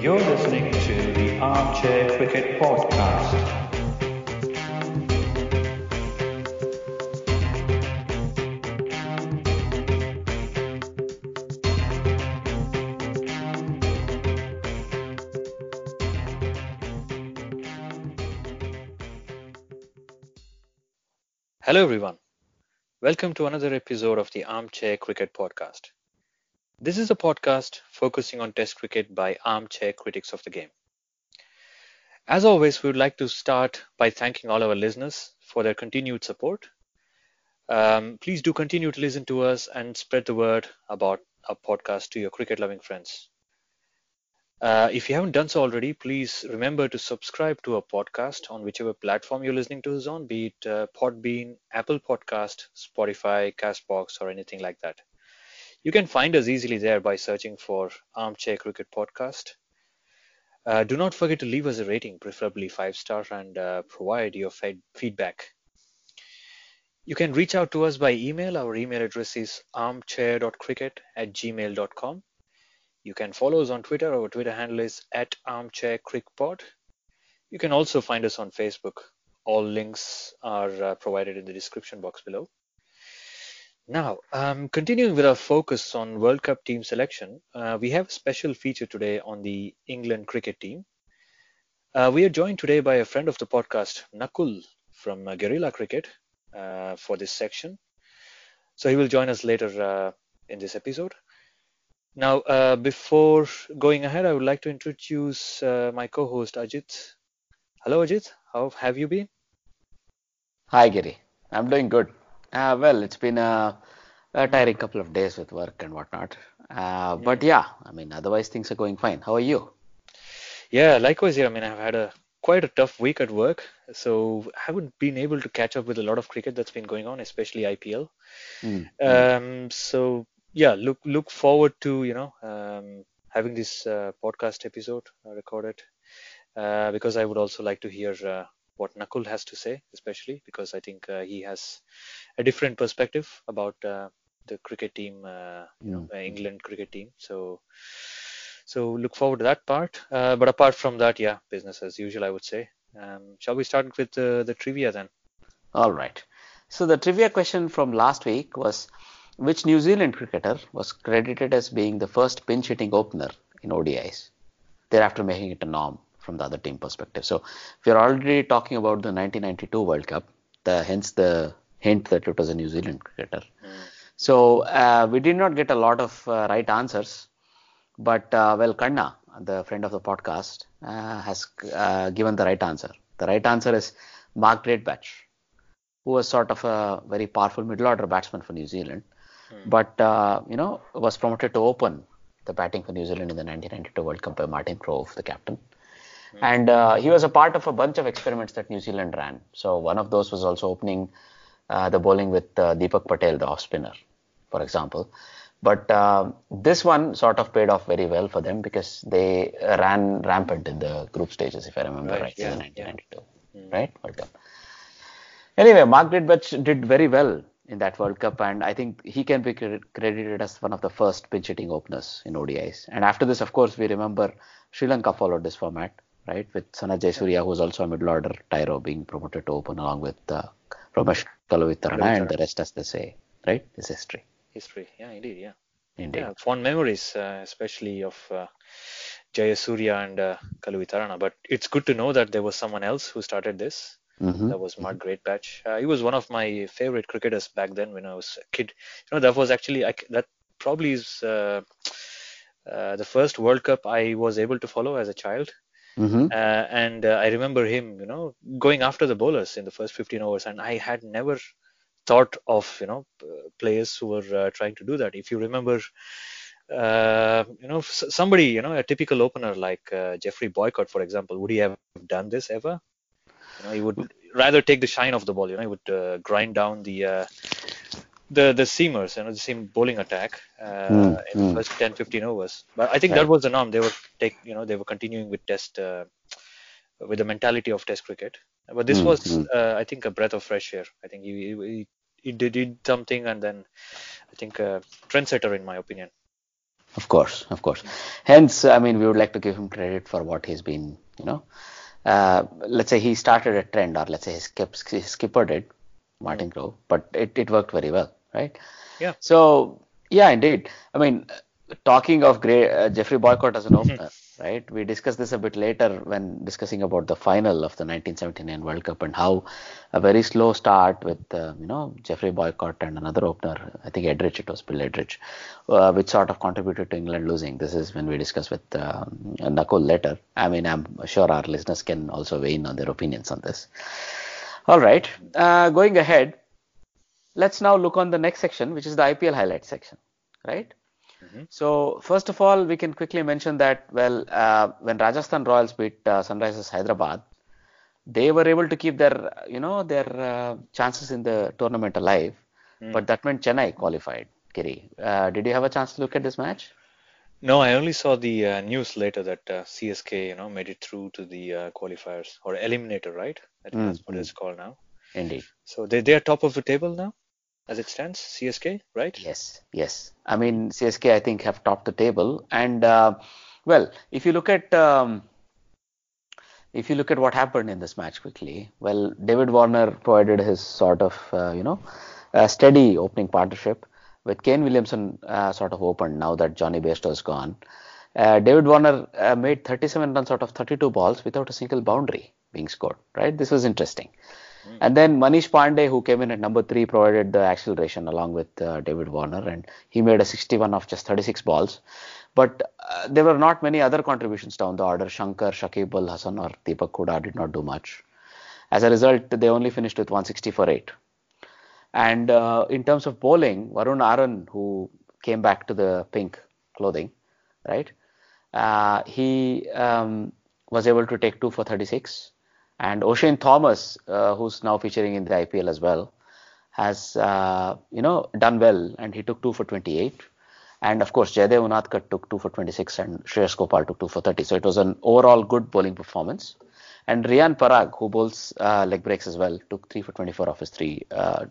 You're listening to the Armchair Cricket Podcast. Hello, everyone. Welcome to another episode of the Armchair Cricket Podcast. This is a podcast focusing on Test cricket by armchair critics of the game. As always, we would like to start by thanking all our listeners for their continued support. Um, please do continue to listen to us and spread the word about our podcast to your cricket loving friends. Uh, if you haven't done so already, please remember to subscribe to our podcast on whichever platform you're listening to us on, be it uh, Podbean, Apple Podcast, Spotify, Castbox, or anything like that. You can find us easily there by searching for Armchair Cricket Podcast. Uh, do not forget to leave us a rating, preferably five star, and uh, provide your fed- feedback. You can reach out to us by email. Our email address is armchair.cricket at gmail.com. You can follow us on Twitter. Our Twitter handle is at armchaircrickpod. You can also find us on Facebook. All links are uh, provided in the description box below. Now, um, continuing with our focus on World Cup team selection, uh, we have a special feature today on the England cricket team. Uh, we are joined today by a friend of the podcast, Nakul from uh, Guerilla Cricket, uh, for this section. So he will join us later uh, in this episode. Now, uh, before going ahead, I would like to introduce my co-host Ajit. Hello, Ajit. How have you been? Hi, Giri. I'm doing good. Uh, well, it's been a, a tiring couple of days with work and whatnot. Uh, but yeah, I mean, otherwise things are going fine. How are you? Yeah, likewise here. I mean, I've had a quite a tough week at work, so haven't been able to catch up with a lot of cricket that's been going on, especially IPL. Mm. Um, so yeah, look look forward to you know um, having this uh, podcast episode recorded uh, because I would also like to hear uh, what Nakul has to say, especially because I think uh, he has a different perspective about uh, the cricket team, uh, you know, uh, England cricket team. So so look forward to that part. Uh, but apart from that, yeah, business as usual, I would say. Um, shall we start with uh, the trivia then? All right. So the trivia question from last week was which New Zealand cricketer was credited as being the first pinch hitting opener in ODIs, thereafter making it a norm from the other team perspective. So we're already talking about the 1992 World Cup, the, hence the hint that it was a New Zealand cricketer. So uh, we did not get a lot of uh, right answers, but uh, well, Kanna, the friend of the podcast, uh, has uh, given the right answer. The right answer is Mark Greatbatch, who was sort of a very powerful middle order batsman for New Zealand, but uh, you know was promoted to open the batting for New Zealand in the 1992 World Cup by Martin Crowe, the captain. And uh, he was a part of a bunch of experiments that New Zealand ran. So one of those was also opening uh, the bowling with uh, Deepak Patel, the off spinner, for example. But uh, this one sort of paid off very well for them because they ran rampant in the group stages, if I remember right, right yeah, in 1992, yeah. mm. right? World Cup. Anyway, Mark Greatbatch did very well in that World Cup, and I think he can be credited as one of the first pinch hitting openers in ODIs. And after this, of course, we remember Sri Lanka followed this format, right? With Jayasuriya, who was also a middle order Tyro, being promoted to open along with uh, Romesh Kaluwitharana, and the rest, as they say, right, is history. History, yeah, indeed, yeah. Indeed. Yeah, fond memories, uh, especially of uh, Jayasuriya and uh. But it's good to know that there was someone else who started this. Mm-hmm. That was Mark Greatbatch. Uh, he was one of my favorite cricketers back then when I was a kid. You know, that was actually I, that probably is uh, uh, the first World Cup I was able to follow as a child. Mm-hmm. Uh, and uh, I remember him, you know, going after the bowlers in the first 15 overs, and I had never thought of, you know, players who were uh, trying to do that. If you remember, uh, you know, somebody, you know, a typical opener like uh, Geoffrey Boycott, for example, would he have done this ever? You know, he would rather take the shine of the ball. You know, he would grind down the the the seamers, you know, the seam bowling attack uh, mm, in mm. the first 10, 15 overs. But I think right. that was the norm. They were take, you know, they were continuing with test uh, with the mentality of test cricket. But this mm, was, uh, I think, a breath of fresh air. I think he he, he did, did something, and then I think a trendsetter in my opinion. Of course, of course. Hence, I mean, we would like to give him credit for what he's been, you know. Uh, let's say he started a trend, or let's say he, skip, he skippered it, Martin Crowe, but it, it worked very well right? Yeah. So yeah, indeed. I mean, talking of great uh, Geoffrey Boycott as an mm-hmm. opener, right? We discussed this a bit later when discussing about the final of the 1979 World Cup and how a very slow start with uh, you know Geoffrey Boycott and another opener, I think Edrich, it was Bill Edrich, uh, which sort of contributed to England losing. This is when we discussed with um, Nakul later. I mean, I'm sure our listeners can also weigh in on their opinions on this. All right, uh, going ahead let's now look on the next section, which is the IPL highlight section, right? Mm-hmm. So first of all, we can quickly mention that well, uh, when Rajasthan Royals beat uh, Sunrisers Hyderabad, they were able to keep their you know their uh, chances in the tournament alive, mm. but that meant Chennai qualified. Giri, uh, did you have a chance to look at this match? No, I only saw the uh, news later that uh, CSK, you know, made it through to the qualifiers or eliminator, right? I think mm. that's what it's called now. Indeed. So they they are top of the table now as it stands, CSK, right? Yes, yes. I mean, CSK, I think, have topped the table. And uh, well, if you look at um, if you look at what happened in this match quickly, well, David Warner provided his sort of uh, you know steady opening partnership with Kane Williamson uh, sort of opened now that Johnny Bairstow is gone. Uh, David Warner uh, made 37 runs out of 32 balls without a single boundary being scored. Right? This was interesting. Mm. And then Manish Pandey, who came in at number three, provided the acceleration along with uh, David Warner, and he made a 61 of just 36 balls. But uh, there were not many other contributions down the order. Shankar, Shakib Al Hasan, or Deepak Hooda did not do much. As a result, they only finished with 160 for 8. And uh, in terms of bowling, Varun Aaron, who came back to the pink clothing, right? Uh, he um, was able to take 2 for 36 and Oshane Thomas, uh, who's now featuring in the IPL as well, has uh, you know done well, and he took two for 28. And of course, Jaydev Unadkat took two for 26, and Shreyas Gopal took two for 30. So it was an overall good bowling performance. And Riyan Parag, who bowls uh, leg breaks as well, took three for 24 off his three uh,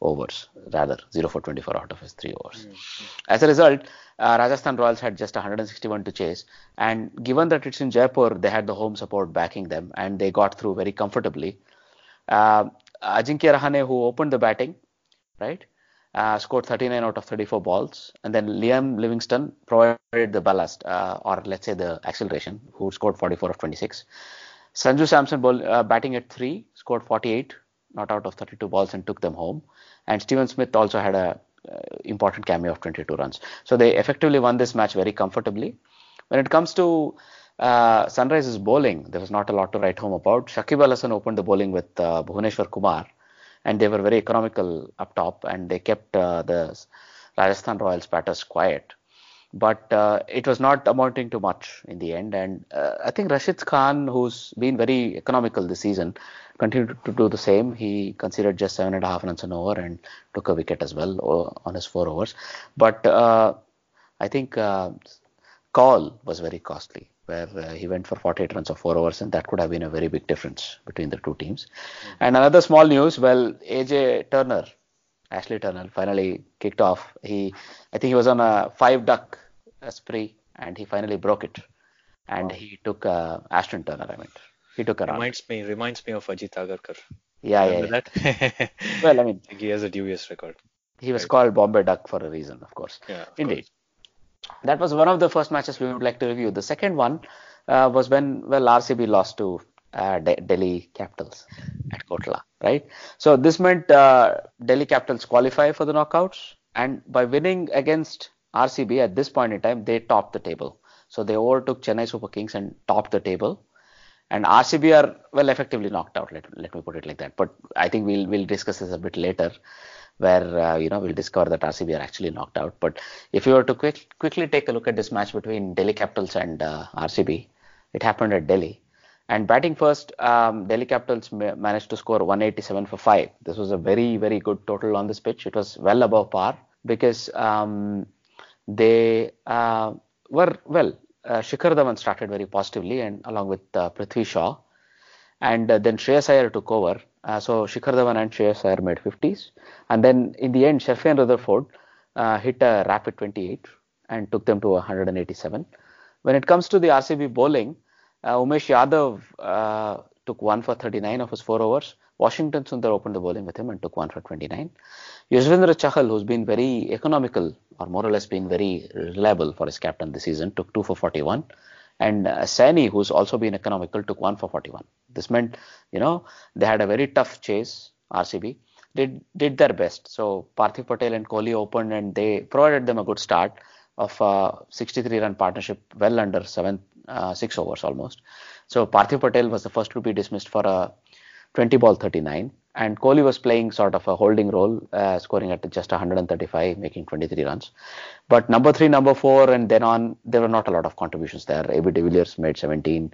overs, rather 0 for 24 out of his three overs. Mm-hmm. As a result, uh, Rajasthan Royals had just 161 to chase, and given that it's in Jaipur, they had the home support backing them, and they got through very comfortably. Uh, Ajinkya Rahane, who opened the batting, right, uh, scored 39 out of 34 balls, and then Liam Livingstone provided the ballast, uh, or let's say the acceleration, who scored 44 of 26. Sanju Samson ball, uh, batting at three, scored 48, not out of 32 balls, and took them home. And Steven Smith also had a uh, important cameo of 22 runs. So they effectively won this match very comfortably. When it comes to uh, Sunrise's bowling, there was not a lot to write home about. Shakib Al Hasan opened the bowling with uh, Kumar, and they were very economical up top, and they kept uh, the Rajasthan Royals batters quiet. But uh, it was not amounting to much in the end. And uh, I think Rashid Khan, who's been very economical this season, continued to do the same. He considered just seven and a half runs an over and took a wicket as well uh, on his four overs. But uh, I think uh, Kaul was very costly, where uh, he went for 48 runs of four overs, and that could have been a very big difference between the two teams. Mm-hmm. And another small news: well, AJ Turner. Ashley Turner finally kicked off. He, I think he was on a five duck spree, and he finally broke it. And wow. he took uh, Ashton Turner. I mean, he took a reminds me reminds me of Ajit Agarkar. Yeah, Remember yeah. yeah. well, I mean, I he has a dubious record. He was right. called Bombay Duck for a reason, of course. Yeah, of indeed. Course. That was one of the first matches we would like to review. The second one uh, was when well RCB lost to uh, De- Delhi Capitals at Kotla, right? So this meant uh, Delhi Capitals qualify for the knockouts, and by winning against RCB at this point in time, they topped the table. So they overtook Chennai Super Kings and topped the table. And RCB are well effectively knocked out. Let, let me put it like that. But I think we'll we'll discuss this a bit later, where uh, you know we'll discover that RCB are actually knocked out. But if you were to quick, quickly take a look at this match between Delhi Capitals and uh, RCB, it happened at Delhi. And batting first, um, Delhi Capitals ma- managed to score 187 for five. This was a very very good total on this pitch. It was well above par because um, they uh, were well. Uh, Shikhar Dhawan started very positively, and along with uh, Prithvi Shaw, and uh, then Shreyas Iyer took over. Uh, so Shikhar Dhawan and Shreyas Iyer made 50s, and then in the end, Sherfane Rutherford uh, hit a rapid 28 and took them to 187. When it comes to the RCB bowling, Umesh Yadav uh, took one for 39 of his four overs. Washington Sundar opened the bowling with him and took one for 29. Yuzvendra Chahal, who's been very economical or more or less been very reliable for his captain this season, took two for 41. And uh, Saini, who's also been economical, took one for 41. This meant, you know, they had a very tough chase, RCB. Did, did their best. So Parthiv Patel and Kohli opened and they provided them a good start of a 63 run partnership well under seven, uh, six overs almost. So Parthiv Patel was the first to be dismissed for a 20 ball 39 and Kohli was playing sort of a holding role, uh, scoring at just 135, making 23 runs. But number three, number four, and then on, there were not a lot of contributions there. AB de Villiers made 17,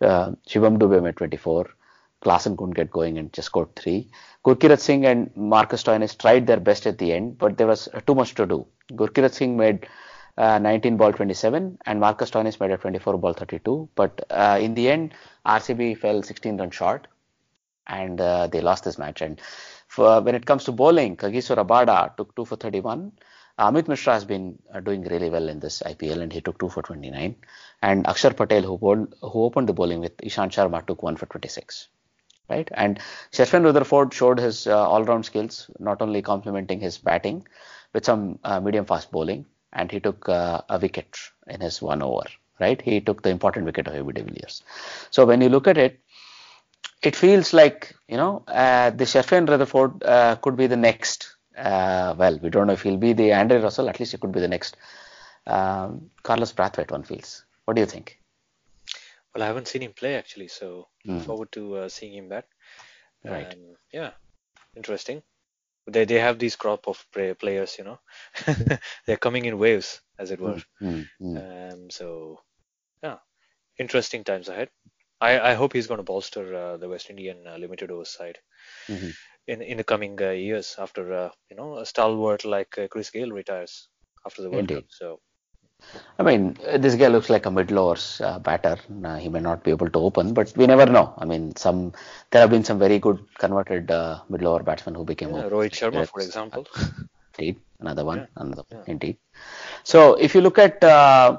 uh, Shivam Dube made 24, Klaasen couldn't get going and just scored three. Gurkirat Singh and Marcus Stoinis tried their best at the end, but there was too much to do. Gurkirat Singh made uh, 19 ball 27 and Marcus Stoinis made a 24 ball 32. But uh, in the end, RCB fell 16 runs short and uh, they lost this match. And for, when it comes to bowling, Kagiso Rabada took 2 for 31. Amit Mishra has been uh, doing really well in this IPL and he took 2 for 29. And Akshar Patel, who, bowled, who opened the bowling with Ishant Sharma, took 1 for 26. Right? And Sherfane Rutherford showed his uh, all round skills, not only complementing his batting with some uh, medium fast bowling, and he took uh, a wicket in his one over. Right? He took the important wicket of AB de Villiers. So when you look at it, it feels like you know uh, the Sherfane Rutherford uh, could be the next. Uh, well, we don't know if he'll be the Andre Russell. At least he could be the next um, Carlos Brathwaite. One feels. What do you think? Well, I haven't seen him play actually, so mm. forward to uh, seeing him back. Right. Um, yeah, interesting. They they have these crop of players, you know. They're coming in waves, as it were. Mm, mm, um, so, yeah, interesting times ahead. I, I hope he's going to bolster uh, the West Indian uh, limited overs side mm-hmm. in in the coming uh, years after uh, you know a stalwart like uh, Chris Gayle retires after the World Indeed. Cup. So. I mean, this guy looks like a mid-overs uh, batter. he may not be able to open, but we never know. I mean, some there have been some very good converted uh, middle-over batsmen who became. Yeah, Rohit Sharma, for example. Indeed, another one, Yeah. another Yeah. indeed. So if you look at uh,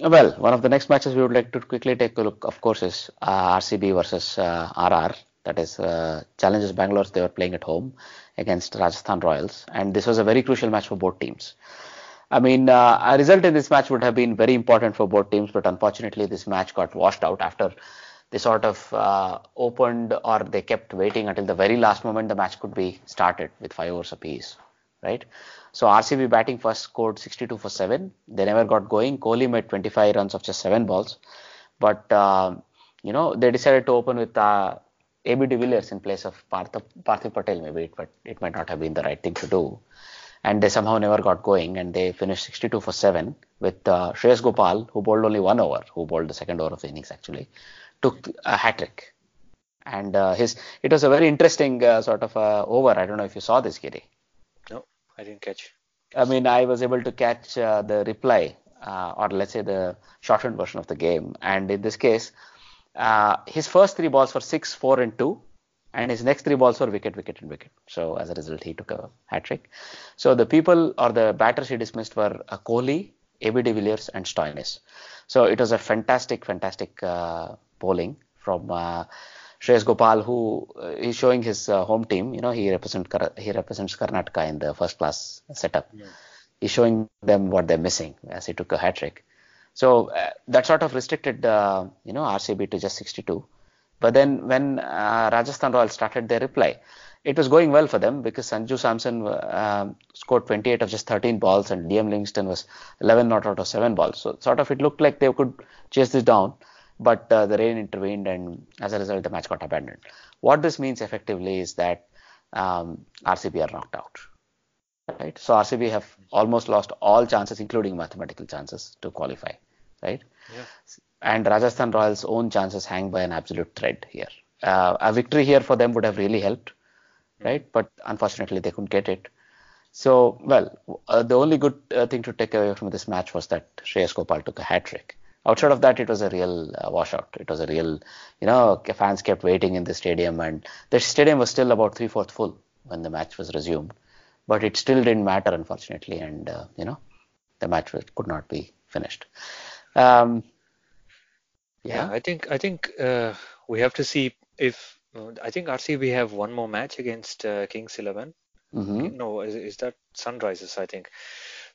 well, one of the next matches we would like to quickly take a look, of course, is uh, RCB versus uh, RR. That is uh, Challengers Bangalore. They were playing at home against Rajasthan Royals, and this was a very crucial match for both teams. I mean, uh, a result in this match would have been very important for both teams, but unfortunately, this match got washed out after they sort of uh, opened or they kept waiting until the very last moment the match could be started with five overs apiece, right? So RCB batting first scored 62 for 7. They never got going. Kohli made 25 runs of just 7 balls. But, uh, you know, they decided to open with uh, AB de Villiers in place of Partha, Parthiv Patel. Maybe it, but it might not have been the right thing to do. And they somehow never got going, and they finished 62 for seven with uh, Shreyas Gopal, who bowled only one over, who bowled the second over of the innings actually, took a hat trick. And uh, his it was a very interesting uh, sort of uh, over. I don't know if you saw this, Giri. No, I didn't catch. I mean, I was able to catch uh, the reply, uh, or let's say the shortened version of the game. And in this case, uh, his first three balls were six, four, and two, and his next three balls were wicket, wicket, and wicket. So as a result, he took a hat trick. So the people or the batters he dismissed were uh, Kohli, AB de Villiers, and Stoinis. So it was a fantastic, fantastic uh, bowling from uh, Shreyas Gopal, who uh, is showing his uh, home team. You know, he represent he represents Karnataka in the first class setup. Yeah. He's showing them what they're missing as he took a hat trick. So uh, that sort of restricted, uh, you know, RCB to just 62. But then when uh, Rajasthan Royals started their reply, it was going well for them because Sanju Samson uh, scored 28 of just 13 balls and Liam Livingstone was 11 not out of 7 balls. So sort of it looked like they could chase this down, but uh, the rain intervened and as a result the match got abandoned. What this means effectively is that um, RCB are knocked out. Right, so RCB have almost lost all chances, including mathematical chances, to qualify right? Yeah. And Rajasthan Royals' own chances hang by an absolute thread here. Uh, a victory here for them would have really helped, right? But unfortunately, they couldn't get it. So, well, uh, the only good uh, thing to take away from this match was that Shreyas Gopal took a hat trick. Outside of that, it was a real uh, washout. It was a real, you know, fans kept waiting in the stadium, and the stadium was still about three fourths full when the match was resumed. But it still didn't matter, unfortunately, and uh, you know, the match could not be finished. Um, yeah. yeah. I think I think uh, we have to see if I think RCB have one more match against uh, Kings 11. Mm-hmm. No, is, is, that Sunrisers? I think.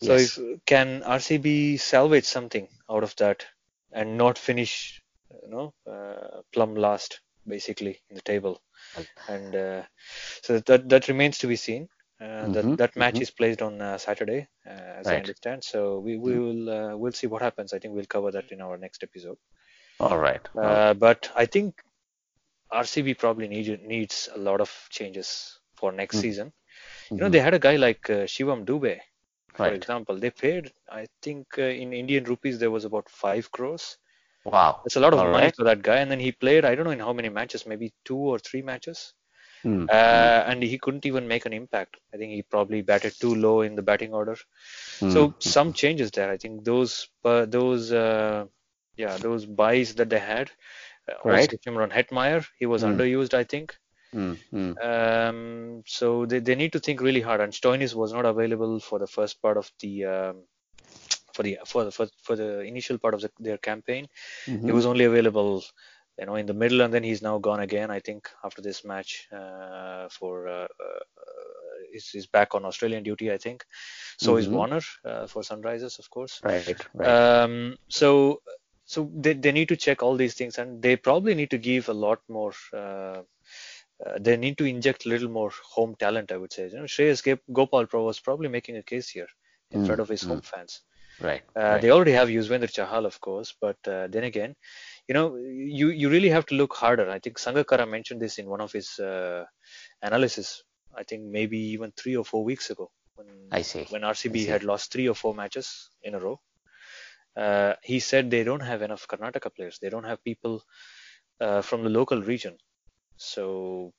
So yes. if, can RCB salvage something out of that and not finish, you know, uh, plumb last basically in the table, and uh, so that that remains to be seen. Uh, mm-hmm. That that match mm-hmm. is placed on uh, Saturday, uh, as right. I understand. So we, we mm-hmm. will we'll see what happens. I think we'll cover that in our next episode. All right. All but I think RCB probably need, needs a lot of changes for next mm-hmm. season. You know, mm-hmm. they had a guy like uh, Shivam Dube, for right. example. They paid, I think, uh, in Indian rupees there was about five crores. Wow, it's a lot of All money right. for that guy. And then he played, I don't know in how many matches, maybe two or three matches. Mm. Uh, and he couldn't even make an impact. I think he probably batted too low in the batting order. Mm. So some changes there. I think those uh, those uh, yeah those buys that they had. Uh, right. Also Shimron Hetmyer, he was mm. underused. I think. Mm, um, so they, they need to think really hard. And Stoinis was not available for the first part of the um, for the for the for, for the initial part of the, their campaign. Mm-hmm. He was only available you know in the middle and then he's now gone again i think after this match uh, for uh, uh, he's, he's, back on australian duty i think so mm-hmm. is warner uh, for sunrisers of course right, right. Um, so so they, they need to check all these things and they probably need to give a lot more uh, uh, they need to inject a little more home talent, I would say. You know, Shreyas Gopal Pro was probably making a case here in mm, front of his mm. home fans. Right, uh, right, They already have Yuzvendra Chahal, of course, but uh, then again, you know, you you really have to look harder. I think Sangakkara mentioned this in one of his uh, analysis. I think maybe even three or four weeks ago when I see when RCB see. had lost three or four matches in a row. Uh, he said they don't have enough Karnataka players. They don't have people uh, from the local region. So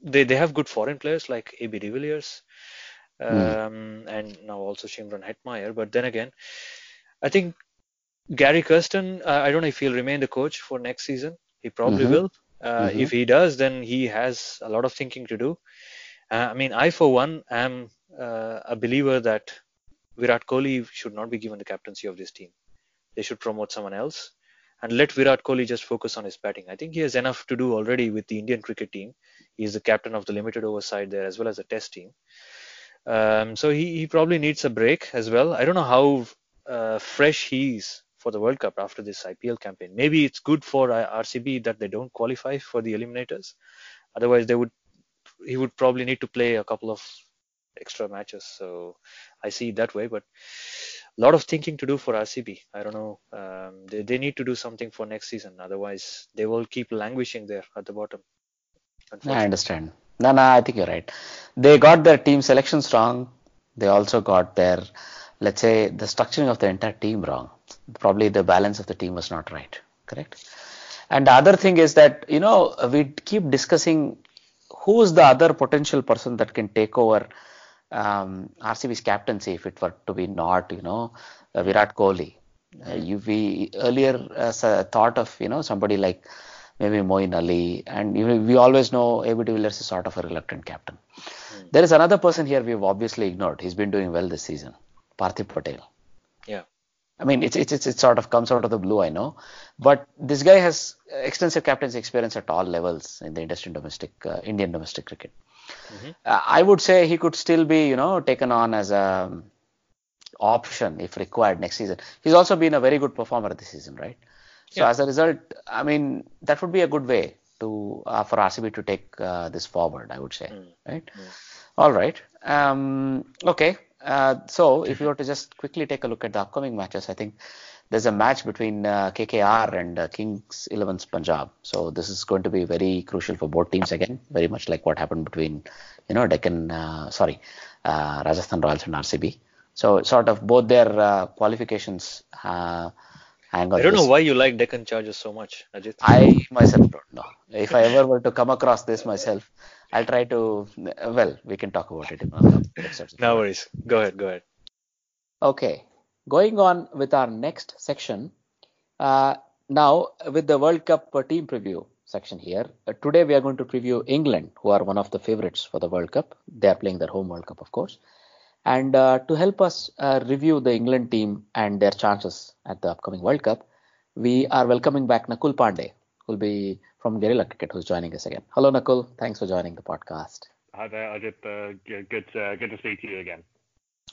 they they have good foreign players like AB de Villiers, hmm. um, mm. and now also Shimron Hetmyer. But then again, I think Gary Kirsten, uh, I don't know if he'll remain the coach for next season. He probably mm-hmm. will. Uh, mm-hmm. If he does, then he has a lot of thinking to do. Uh, I mean, I for one am uh, a believer that Virat Kohli should not be given the captaincy of this team. They should promote someone else and let Virat Kohli just focus on his batting. I think he has enough to do already with the Indian cricket team. He is the captain of the limited overside there as well as the test team. Um, so he, he probably needs a break as well. I don't know how uh, fresh he is for the World Cup after this IPL campaign. Maybe it's good for RCB that they don't qualify for the eliminators. Otherwise, they would he would probably need to play a couple of extra matches. So I see it that way, but a lot of thinking to do for RCB. I don't know. Um, they, they need to do something for next season. Otherwise, they will keep languishing there at the bottom. I understand. No, no, I think you're right. They got their team selection strong, They also got their, let's say, the structuring of the entire team wrong. Probably the balance of the team was not right. Correct. And the other thing is that you know we keep discussing who's the other potential person that can take over um, RCB's captaincy if it were to be not you know uh, Virat Kohli. Uh, you we earlier uh, thought of you know somebody like maybe Moeen Ali, and you know, we always know AB de Villiers is sort of a reluctant captain. Mm. There is another person here we've obviously ignored. He's been doing well this season, Parthiv Patel. Yeah. I mean, it's, it's, it's, it sort of comes out of the blue, I know. But this guy has extensive captaincy experience at all levels in the Indian domestic, uh, Indian domestic cricket. Mm-hmm. Uh, I would say he could still be, you know, taken on as a option if required next season. He's also been a very good performer this season, right? So yeah. as a result, I mean, that would be a good way to uh, for RCB to take uh, this forward. I would say, mm. right? Mm. All right. Um, okay. Uh, so if you were to just quickly take a look at the upcoming matches, I think there's a match between uh, KKR and uh, Kings 11 Punjab. So this is going to be very crucial for both teams again, very much like what happened between, you know, Deccan, uh, sorry, Rajasthan Royals and RCB. So sort of both their qualifications hang on. I don't know why you like Deccan Chargers so much, Ajit. I myself don't know. If I ever were to come across this myself, I'll try to. Well, we can talk about it. In no worries. Go ahead. Go ahead. Okay. Going on with our next section. Uh, now, with the World Cup team preview section here, uh, today we are going to preview England, who are one of the favorites for the World Cup. They are playing their home World Cup, of course. And uh, to help us uh, review the England team and their chances at the upcoming World Cup, we are welcoming back Nakul Pande, who will be from Guerilla Cricket, who's joining us again. Hello, Nakul. Thanks for joining the podcast. Hi there, Ajit. Uh, good, uh, good to speak to you again.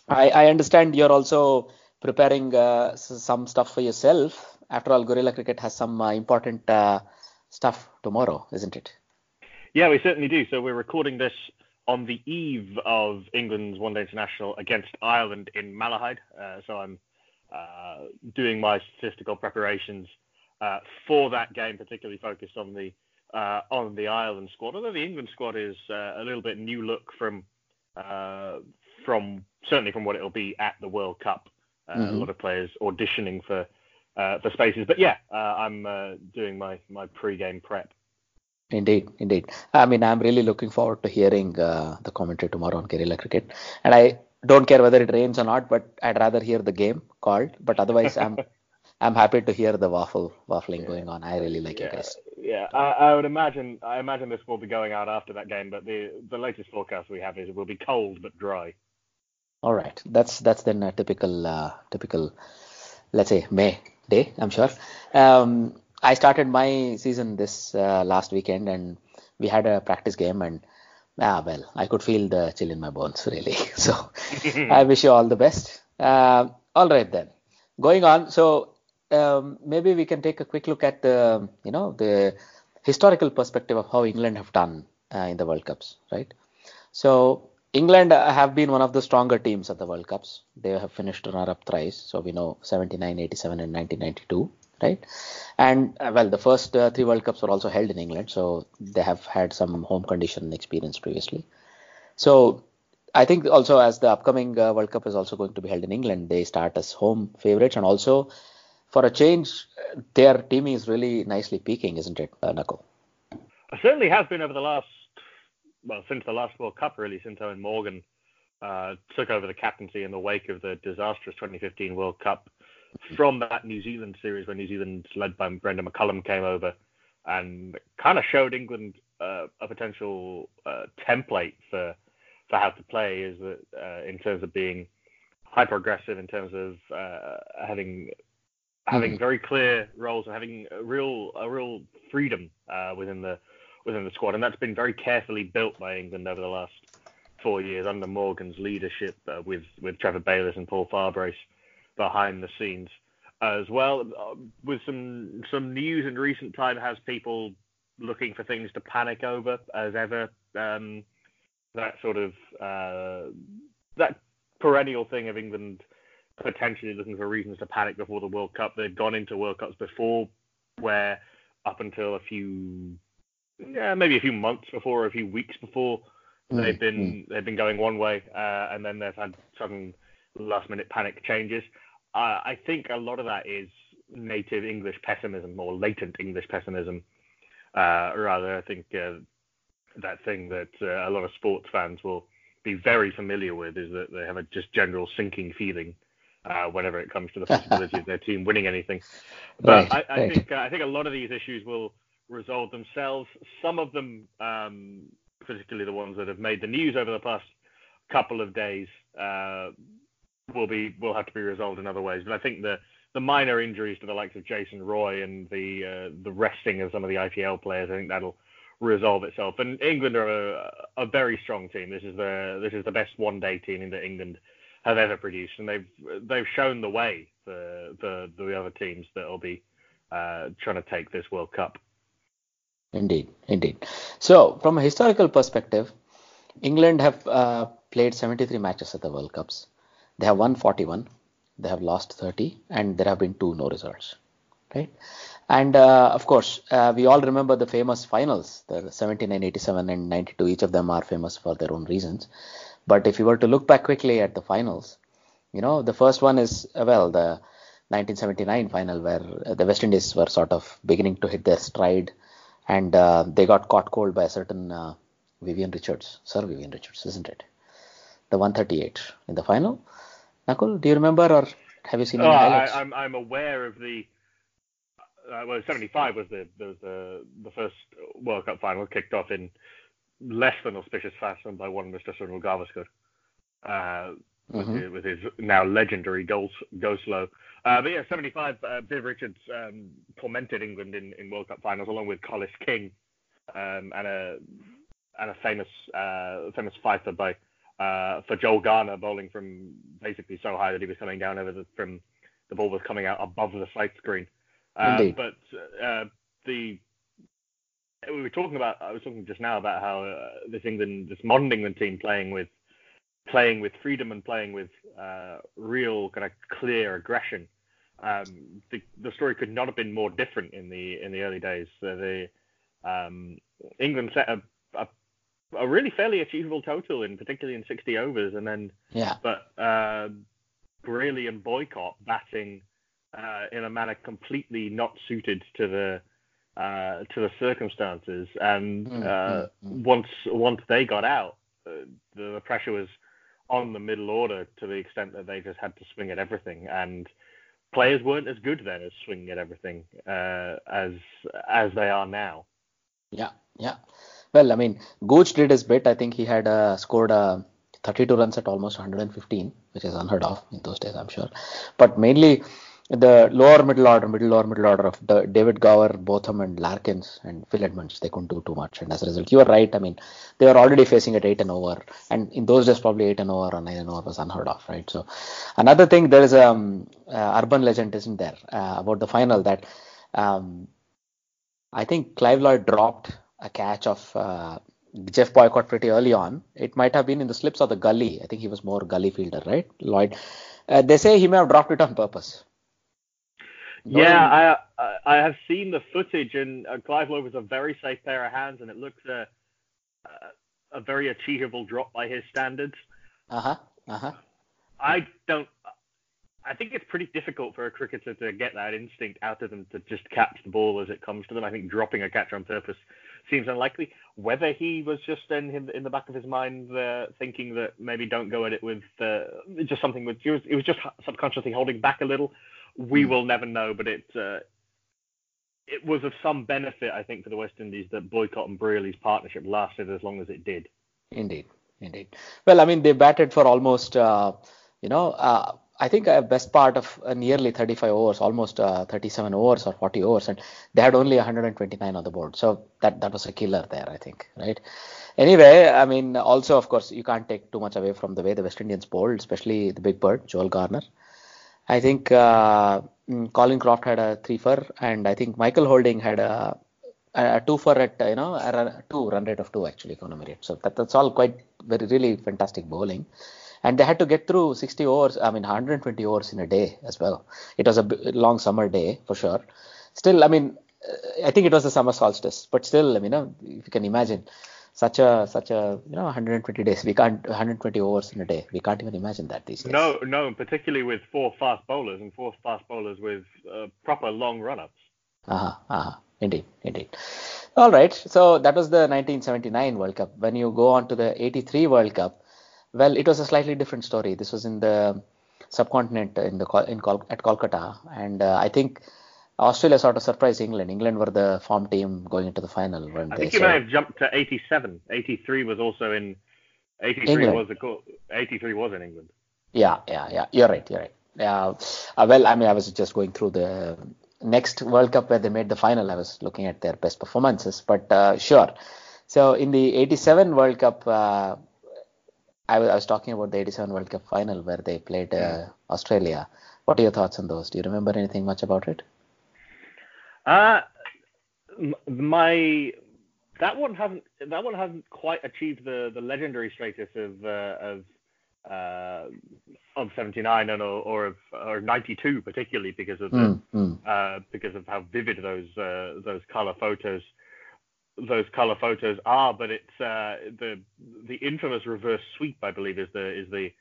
I, I understand you're also preparing uh, some stuff for yourself. After all, Guerilla Cricket has some uh, important stuff tomorrow, isn't it? Yeah, we certainly do. So we're recording this on the eve of England's one day international against Ireland in Malahide. Uh, so I'm uh, doing my statistical preparations uh, for that game, particularly focused on the uh, on the Ireland squad. Although the England squad is uh, a little bit new look from uh, from certainly from what it'll be at the World Cup. Mm-hmm. A lot of players auditioning for for spaces, but yeah, I'm doing my my pre-game prep. Indeed, indeed. I mean, I'm really looking forward to hearing uh, the commentary tomorrow on Guerilla Cricket. And I don't care whether it rains or not, but I'd rather hear the game called. But otherwise, I'm I'm happy to hear the waffle waffling yeah. going on. I really like yeah. you guys. Yeah, I, I, would imagine I imagine this will be going out after that game, but the the latest forecast we have is it will be cold but dry. All right, that's that's then a typical uh, typical, let's say May day. I'm sure. Um, I started my season this uh, last weekend, and we had a practice game, and ah, well, I could feel the chill in my bones, really. So I wish you all the best. Uh, all right then, going on. So um, maybe we can take a quick look at the, you know, the historical perspective of how England have done uh, in the World Cups, right? So England have been one of the stronger teams at the World Cups. They have finished runner-up thrice. So we know 79, 87, and 1992 right? And uh, well, the first uh, three World Cups were also held in England, so they have had some home condition experience previously. So I think also as the upcoming uh, World Cup is also going to be held in England, they start as home favorites, and also for a change, their team is really nicely peaking, isn't it, uh, Nakul? It certainly has been over the last, well, since the last World Cup, really, since Eoin Morgan uh, took over the captaincy in the wake of the disastrous 2015 World Cup from that New Zealand series when New Zealand, led by Brendon McCullum, came over and kind of showed England uh, a potential uh, template for for how to play is that uh, in terms of being hyper aggressive, in terms of uh, having having mm. very clear roles and having a real a real freedom uh, within the within the squad, and that's been very carefully built by England over the last four years under Morgan's leadership uh, with with Trevor Bayliss and Paul Farbrace behind the scenes as well. Uh, with some some news in recent time has people looking for things to panic over as ever. Um, that sort of uh, that perennial thing of England potentially looking for reasons to panic before the World Cup. They've gone into World Cups before where up until a few yeah maybe a few months before or a few weeks before Mm, they've been mm. they've been going one way, uh, and then they've had sudden last minute panic changes. Uh, I think a lot of that is native English pessimism or latent English pessimism. Uh, rather, I think uh, that thing that uh, a lot of sports fans will be very familiar with is that they have a just general sinking feeling uh, whenever it comes to the possibility of their team winning anything. But right, I, I right. think uh, I think a lot of these issues will resolve themselves. Some of them, um, particularly the ones that have made the news over the past couple of days, uh, will be will have to be resolved in other ways. But I think the the minor injuries to the likes of Jason Roy and the uh, the resting of some of the IPL players, I think that'll resolve itself. And England are a, a very strong team. This is the this is the best one day team that England have ever produced, and they've they've shown the way for the the other teams that will be uh, trying to take this World Cup. Indeed, indeed. So from a historical perspective, England have uh, played 73 matches at the World Cups. They have won 41, they have lost 30, and there have been two no results. Right? And uh, of course, uh, we all remember the famous finals, the 79, 87, and 92. Each of them are famous for their own reasons. But if you were to look back quickly at the finals, you know, the first one is, uh, well, the 1979 final where uh, the West Indies were sort of beginning to hit their stride and uh, they got caught cold by a certain uh, Vivian Richards, Sir Vivian Richards, isn't it? The 138 in the final. Nakul, do you remember or have you seen any oh, highlights? I, am I'm, I'm aware of the uh, well, 75 was the, was the the first World Cup final kicked off in less than auspicious fashion by one Mr. Sunil Gavaskar, uh, mm-hmm. with, his, with, his, now legendary goal, go slow. Uh, but yeah, 75, uh, Viv Richards um, tormented England in, in World Cup finals along with Collis King um, and a and a famous uh, famous fifer by uh, for Joel Garner bowling from basically so high that he was coming down over the from the ball was coming out above the sight screen. Uh, but uh, the we were talking about I was talking just now about how uh, this England this modern England team playing with playing with freedom and playing with uh, real kind of clear aggression. Um, the, the story could not have been more different in the in the early days. So the um, England set a, a, a really fairly achievable total in particularly in 60 overs, and then yeah, but uh, and Boycott batting uh, in a manner completely not suited to the uh, to the circumstances. And mm, uh, mm, mm. once once they got out, uh, the, pressure was on the middle order to the extent that they just had to swing at everything. And players weren't as good then as swinging at everything uh, as as they are now. Yeah, yeah. Well, I mean, Gooch did his bit. I think he had uh, scored 32 runs at almost 115, which is unheard of in those days, I'm sure. But mainly the lower middle order, middle lower middle order of the David Gower, Botham, and Larkins and Phil Edmonds, they couldn't do too much. And as a result, you are right. I mean, they were already facing at eight and over, and in those days, probably eight and over or nine and over was unheard of, right? So, another thing, there is a um, uh, urban legend, isn't there, uh, about the final that um, I think Clive Lloyd dropped a catch of uh, Geoff Boycott pretty early on. It might have been in the slips of the gully. I think he was more gully fielder, right? Lloyd. Uh, they say he may have dropped it on purpose yeah, I I have seen the footage, and uh, Clive was a very safe pair of hands, and it looks a a very achievable drop by his standards. Uh huh. Uh huh. I don't. I think it's pretty difficult for a cricketer to get that instinct out of them to just catch the ball as it comes to them. I think dropping a catch on purpose seems unlikely. Whether he was just in in the back of his mind uh, thinking that maybe don't go at it with uh, just something with it was, it was just subconsciously holding back a little we mm. will never know, but it uh, it was of some benefit, I think, for the West Indies that Boycott and Brearley's partnership lasted as long as it did. Indeed, indeed. Well, I mean, they batted for almost, uh, you know, uh, I think a best part of uh, nearly 35 overs, almost uh, 37 overs or 40 overs, and they had only 129 on the board. So that that was a killer there, I think, right? Anyway, I mean, also of course, you can't take too much away from the way the West Indians bowled, especially the big bird, Joel Garner. I think uh, mm, Colin Croft had a three for, and I think Michael Holding had a, a two for at you know a two run rate of two actually economy rate. So that, that's all quite very really fantastic bowling, and they had to get through 60 overs. I mean 120 overs in a day as well. It was a long summer day for sure. Still, I mean, I think it was the summer solstice, but still, I mean, you know, if you can imagine such a such a you know 120 days. We can't 120 overs in a day. We can't even imagine that these days. No, no, particularly with four fast bowlers and four fast bowlers with uh, proper long run-ups. Uh-huh, uh-huh. Indeed, indeed. All right. So that was the 1979 World Cup. When you go on to the 83 World Cup, well, it was a slightly different story. This was in the subcontinent in the in Col- at Kolkata, and uh, I think Australia sort of surprised England. England were the form team going into the final. When I they think you so- may have jumped to 87. 83 was also in. 83 England. was the 83 was in England. Yeah, yeah, yeah. You're right. You're right. Yeah. Uh, well, I mean, I was just going through the next World Cup where they made the final. I was looking at their best performances, but uh, sure. So in the '87 World Cup, uh, I, was, I was talking about the '87 World Cup final where they played uh, Australia. What are your thoughts on those? Do you remember anything much about it? Uh, my that one hasn't that one hasn't quite achieved the, the legendary status of uh, of uh, of 79 and or, or of or 92 particularly because of the, Mm, mm. uh, because of how vivid those uh, those color photos those color photos are. But it's uh, the the infamous reverse sweep, I believe, is the is the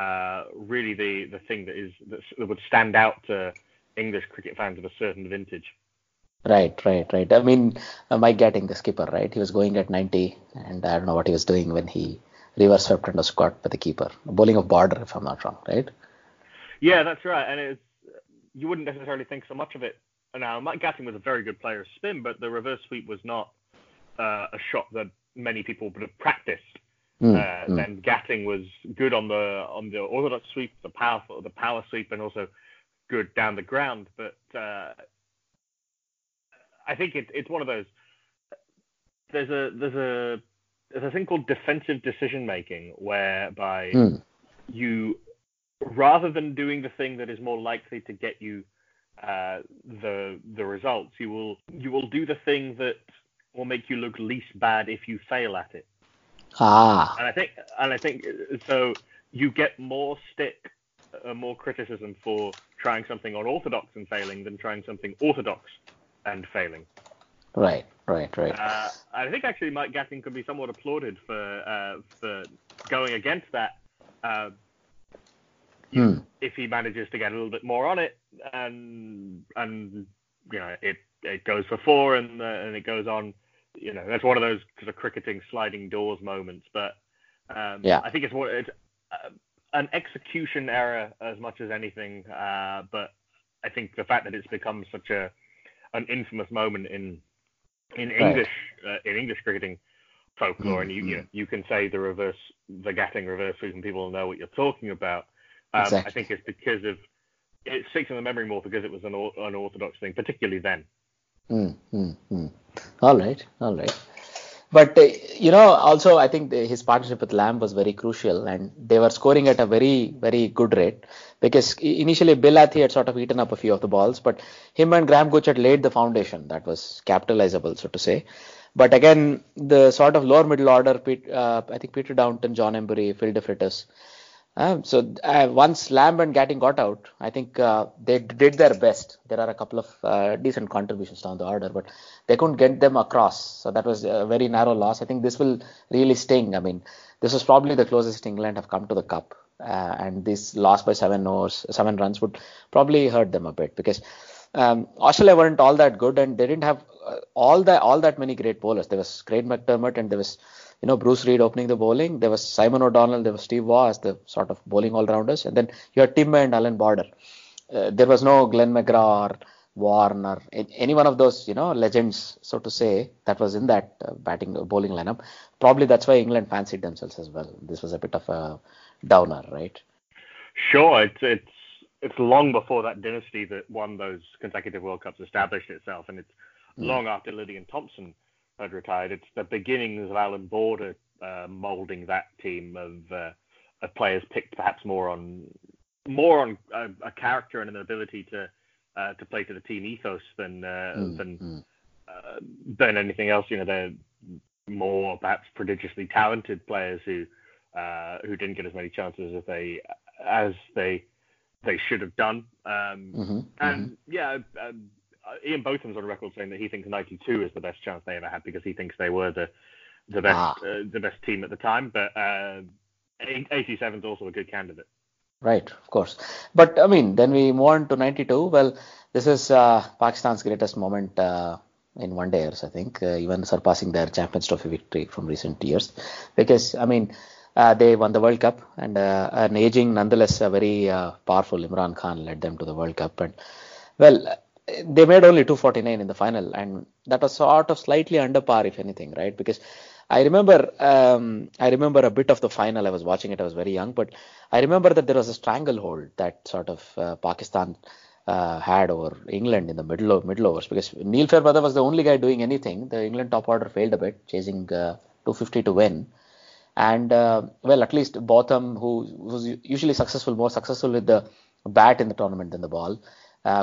uh, really the the thing that is that would stand out to English cricket fans of a certain vintage. Right, right, right. I mean, uh, Mike Gatting, the skipper, right? He was going at 90, and I don't know what he was doing when he reverse swept and was caught by the keeper. Bowling of border, if I'm not wrong, right? Yeah, that's right. And it's you wouldn't necessarily think so much of it. Now, Mike Gatting was a very good player of spin, but the reverse sweep was not uh, a shot that many people would have practiced. Mm, uh, mm. Then Gatting was good on the on the orthodox sweep, the power the power sweep, and also good down the ground. But uh, I think it, it's one of those. There's a there's a there's a thing called defensive decision making, whereby Mm. you rather than doing the thing that is more likely to get you uh, the the results, you will you will do the thing that will make you look least bad if you fail at it. Ah, And I think and I think so you get more stick, uh, more criticism for trying something unorthodox and failing than trying something orthodox and failing. right, right, right. Uh, I think actually Mike Gatting could be somewhat applauded for uh, for going against that. Uh, Hmm. if he manages to get a little bit more on it, and and you know it it goes for four and uh, and it goes on. You know that's one of those sort of cricketing sliding doors moments. But um, Yeah. I think it's what it's uh, an execution error as much as anything. Uh, but I think the fact that it's become such a an infamous moment in in Right. English uh, in English cricketing folklore, Mm, and you, mm. you you can say the reverse the Gatting reverse sweep, and people will know what you're talking about. Um, I think it's because of it sticks in the memory more because it was an or- unorthodox thing, particularly then. Mm, mm, mm. All right, all right. But uh, you know, also I think his partnership with Lamb was very crucial, and they were scoring at a very, very good rate because initially Bill Athey had sort of eaten up a few of the balls, but him and Graham Gooch had laid the foundation that was capitalizable, so to say. But again, the sort of lower middle order, uh, I think Peter Downton, John Emburey, Phil DeFreitas, um, so uh, once Lamb and Gatting got out, I think uh, they did their best. There are a couple of uh, decent contributions down the order, but they couldn't get them across. So that was a very narrow loss. I think this will really sting. I mean, this was probably the closest England have come to the cup, uh, and this loss by seven overs, seven runs would probably hurt them a bit because um, Australia weren't all that good, and they didn't have uh, all that all that many great bowlers. There was Craig McDermott, and there was you know Bruce Reid opening the bowling. There was Simon O'Donnell, there was Steve Waugh as the sort of bowling all rounders, and then you had Tim May and Allan Border. Uh, there was no Glenn McGrath or Warne or a- any one of those you know legends, so to say, that was in that uh, batting bowling lineup. Probably that's why England fancied themselves as well. This was a bit of a downer, right? Sure, it's it's it's long before that dynasty that won those consecutive World Cups established itself, and it's long after Lillee and Thomson had retired. It's the beginnings of Allan Border uh, molding that team of uh, of players picked perhaps more on more on a, a character and an ability to uh, to play to the team ethos than uh, Mm, than mm. uh, than anything else. You know, they're more perhaps prodigiously talented players who uh, who didn't get as many chances as they as they they should have done. Um, Mhm, and yeah, um, uh, Ian Botham's on record saying that he thinks 92 is the best chance they ever had because he thinks they were the the best Ah. uh, the best team at the time, but uh, 87 is also a good candidate. Right, of course. But I mean, then we move on to 92. Well, this is uh, Pakistan's greatest moment uh, in one dayers, I think, uh, even surpassing their Champions Trophy victory from recent years. Because, I mean, uh, they won the World Cup and uh, an aging, nonetheless, a very uh, powerful Imran Khan led them to the World Cup. And, well, they made only 249 in the final, and that was sort of slightly under par, if anything, right? Because I remember, um, I remember a bit of the final. I was watching it. I was very young, but I remember that there was a stranglehold that sort of uh, Pakistan uh, had over England in the middle of middle overs because Neil Fairbrother was the only guy doing anything. The England top order failed a bit, chasing uh, 250 to win. And uh, well, at least Botham, who was usually successful, more successful with the bat in the tournament than the ball,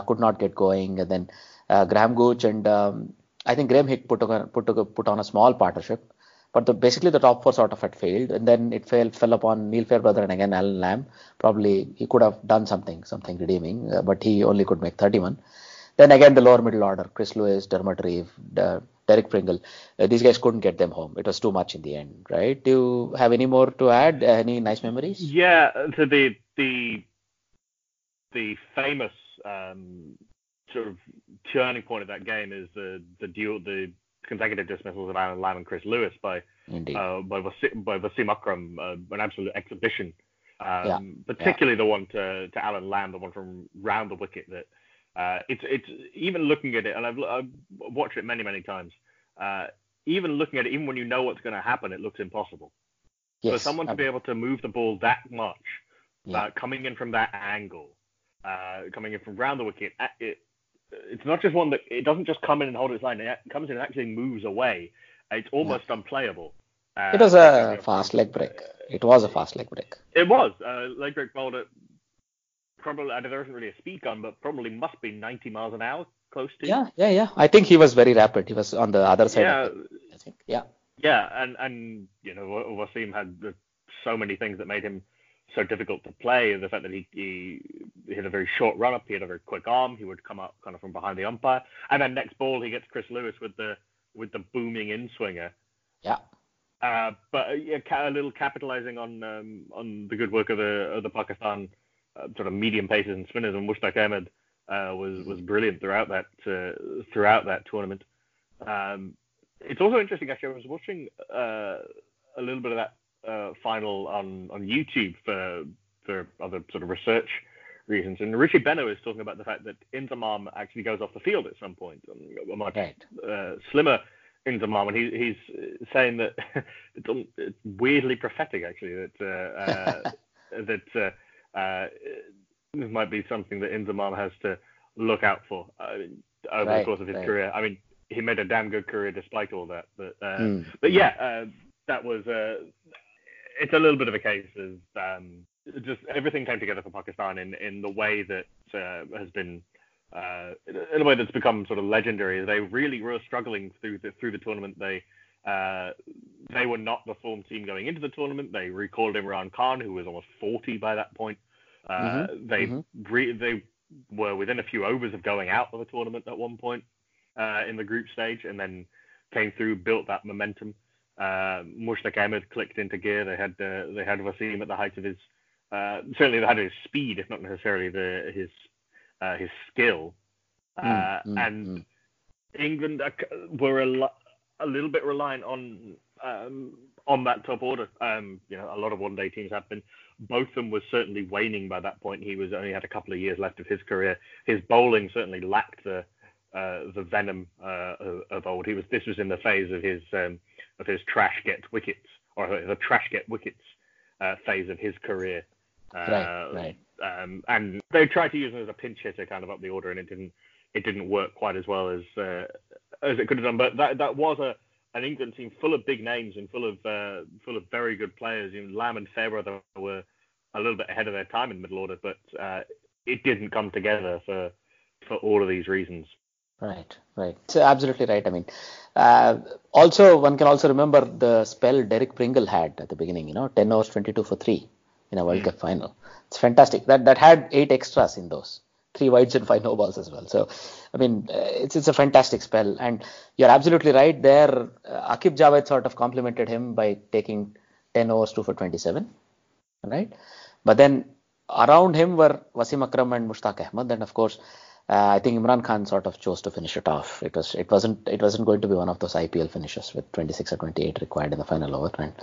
could not get going. And then uh, Graham Gooch and um, I think Graeme Hick put on, put, put on a small partnership. But the, basically the top four sort of had failed, and then it fell fell upon Neil Fairbrother and again Allan Lamb. Probably he could have done something something redeeming, uh, but he only could make 31. Then again the lower middle order: Chris Lewis, Dermot Reeve, uh, Derek Pringle. Uh, these guys couldn't get them home. It was too much in the end, right? Do you have any more to add? Uh, any nice memories? Yeah, so the the the famous um, sort of turning point of that game is the the duel, the consecutive dismissals of Allan Lamb and Chris Lewis by uh, by by Wasim Akram, uh, an absolute exhibition. Um, Yeah, Particularly the one to, to Allan Lamb, the one from round the wicket. That uh, it's it's even looking at it, and I've, I've watched it many many times. Uh, even looking at it, even when you know what's going to happen, it looks impossible. yes. For someone to be able to move the ball that much, Yeah. uh, coming in from that angle, uh, coming in from round the wicket, uh, it, it's not just one that it doesn't just come in and hold its line. It comes in and actually moves away. It's almost unplayable. Uh, it was a fast leg break. It was a fast leg break. It was. Uh, leg break bowled it. Probably, I know there isn't really a speed gun, but probably must be 90 miles an hour, close to. Yeah, yeah, yeah. I think he was very rapid. He was on the other side. Yeah, Of it, I think. Yeah. Yeah, and and you know Wa- Wasim had the- so many things that made him so difficult to play. And the fact that he, he had a very short run up, he had a very quick arm. He would come up kind of from behind the umpire, and then next ball he gets Chris Lewis with the with the booming in swinger. Yeah. Uh, but yeah, a little capitalizing on um, on the good work of the of the Pakistan uh, sort of medium paces and spinners, and Mushtaq Ahmed uh, was was brilliant throughout that uh, throughout that tournament. Um, it's also interesting, actually. I was watching uh, a little bit of that uh, final on on YouTube for for other sort of research reasons, and Richie Benaud is talking about the fact that Inzamam actually goes off the field at some point, um, a much Right. uh, slimmer Inzamam, and he, he's saying that it's, um, it's weirdly prophetic, actually, that uh, uh, that uh, uh, this might be something that Inzamam has to look out for uh, over Right, the course of his right. career. I mean, he made a damn good career despite all that, but uh, Mm. but yeah, uh, that was uh, it's a little bit of a case of um, just everything came together for Pakistan in in the way that uh, has been uh, in a way that's become sort of legendary. They really were struggling through the through the tournament. They uh, they were not the form team going into the tournament. They recalled Imran Khan, who was almost 40 by that point. Uh, they mhm. re- they were within a few overs of going out of the tournament at one point uh, in the group stage, and then came through, built that momentum. Uh, Mushtaq Ahmed clicked into gear. They had uh, they had Wasim at the height of his uh, certainly they had his speed, if not necessarily the his uh, his skill. Uh, Mm, mm, and mm. England were a, a little bit reliant on um, on that top order. Um, you know, a lot of one-day teams have been. Botham was certainly waning by that point. He was only had a couple of years left of his career. His bowling certainly lacked the uh, the venom uh, of, of old. He was this was in the phase of his um, of his trash get wickets or the trash get wickets uh, phase of his career. Uh, Right, right. Um, and they tried to use him as a pinch hitter kind of up the order, and it didn't it didn't work quite as well as uh, as it could have done. But that that was a an England team full of big names and full of uh, full of very good players. You know, Lamb and Fairbrother were a little bit ahead of their time in middle order, but uh, it didn't come together for for all of these reasons. Right, right. So absolutely right. I mean, uh, also one can also remember the spell Derek Pringle had at the beginning. You know, 10 overs, 22 for three in a World Cup final. It's fantastic. That that had eight extras in those. three wides and five no balls as well. So, I mean, uh, it's it's a fantastic spell, and you're absolutely right there. Uh, Aqib Javed sort of complimented him by taking 10 overs, two for 27, right? But then around him were Wasim Akram and Mushtaq Ahmed, and of course. Uh, I think Imran Khan sort of chose to finish it off. It was it wasn't it wasn't going to be one of those IPL finishes with 26 or 28 required in the final over, and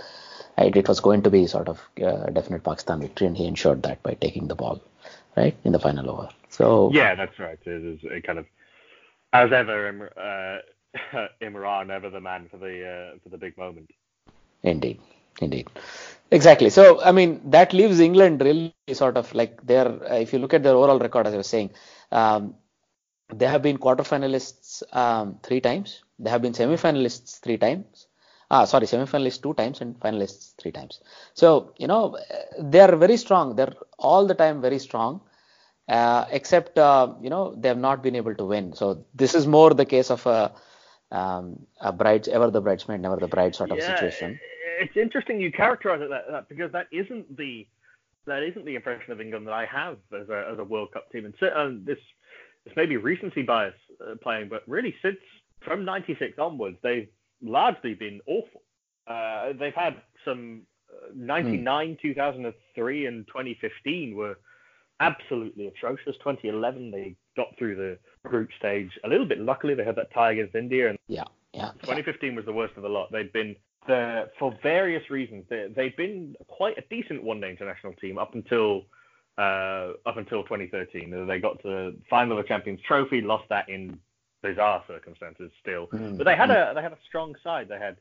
it, it was going to be sort of uh, definite Pakistan victory, and he ensured that by taking the ball right in the final over. So yeah, that's right. It is it kind of as ever, uh, Imran ever the man for the uh, for the big moment. Indeed, indeed, exactly. So I mean that leaves England really sort of like their. Uh, if you look at their overall record, as I was saying, um, they have been quarterfinalists um, three times. They have been semi-finalists three times. Ah, sorry, semi-finalists two times and finalists three times. So you know they are very strong. They're all the time very strong. Uh, except uh, you know they have not been able to win. So this is more the case of a, um, a bride, ever the bridesmaid, never the bride sort of yeah, situation. It's interesting you characterize it that, that, because that isn't the that isn't the impression of England that I have as a as a World Cup team. And um, this this may be recency bias uh, playing, but really since from '96 onwards, they've largely been awful. Uh, they've had some '99, uh, 2003, and 2015 were absolutely atrocious. 2011, they got through the group stage a little bit. Luckily, they had that tie against India, and yeah, yeah. 2015 was the worst of the lot. They'd been the, for various reasons. They, they'd been quite a decent one-day international team up until uh, up until 2013. They got to the final of the Champions Trophy, lost that in bizarre circumstances still, mm-hmm. but they had a they had a strong side. They had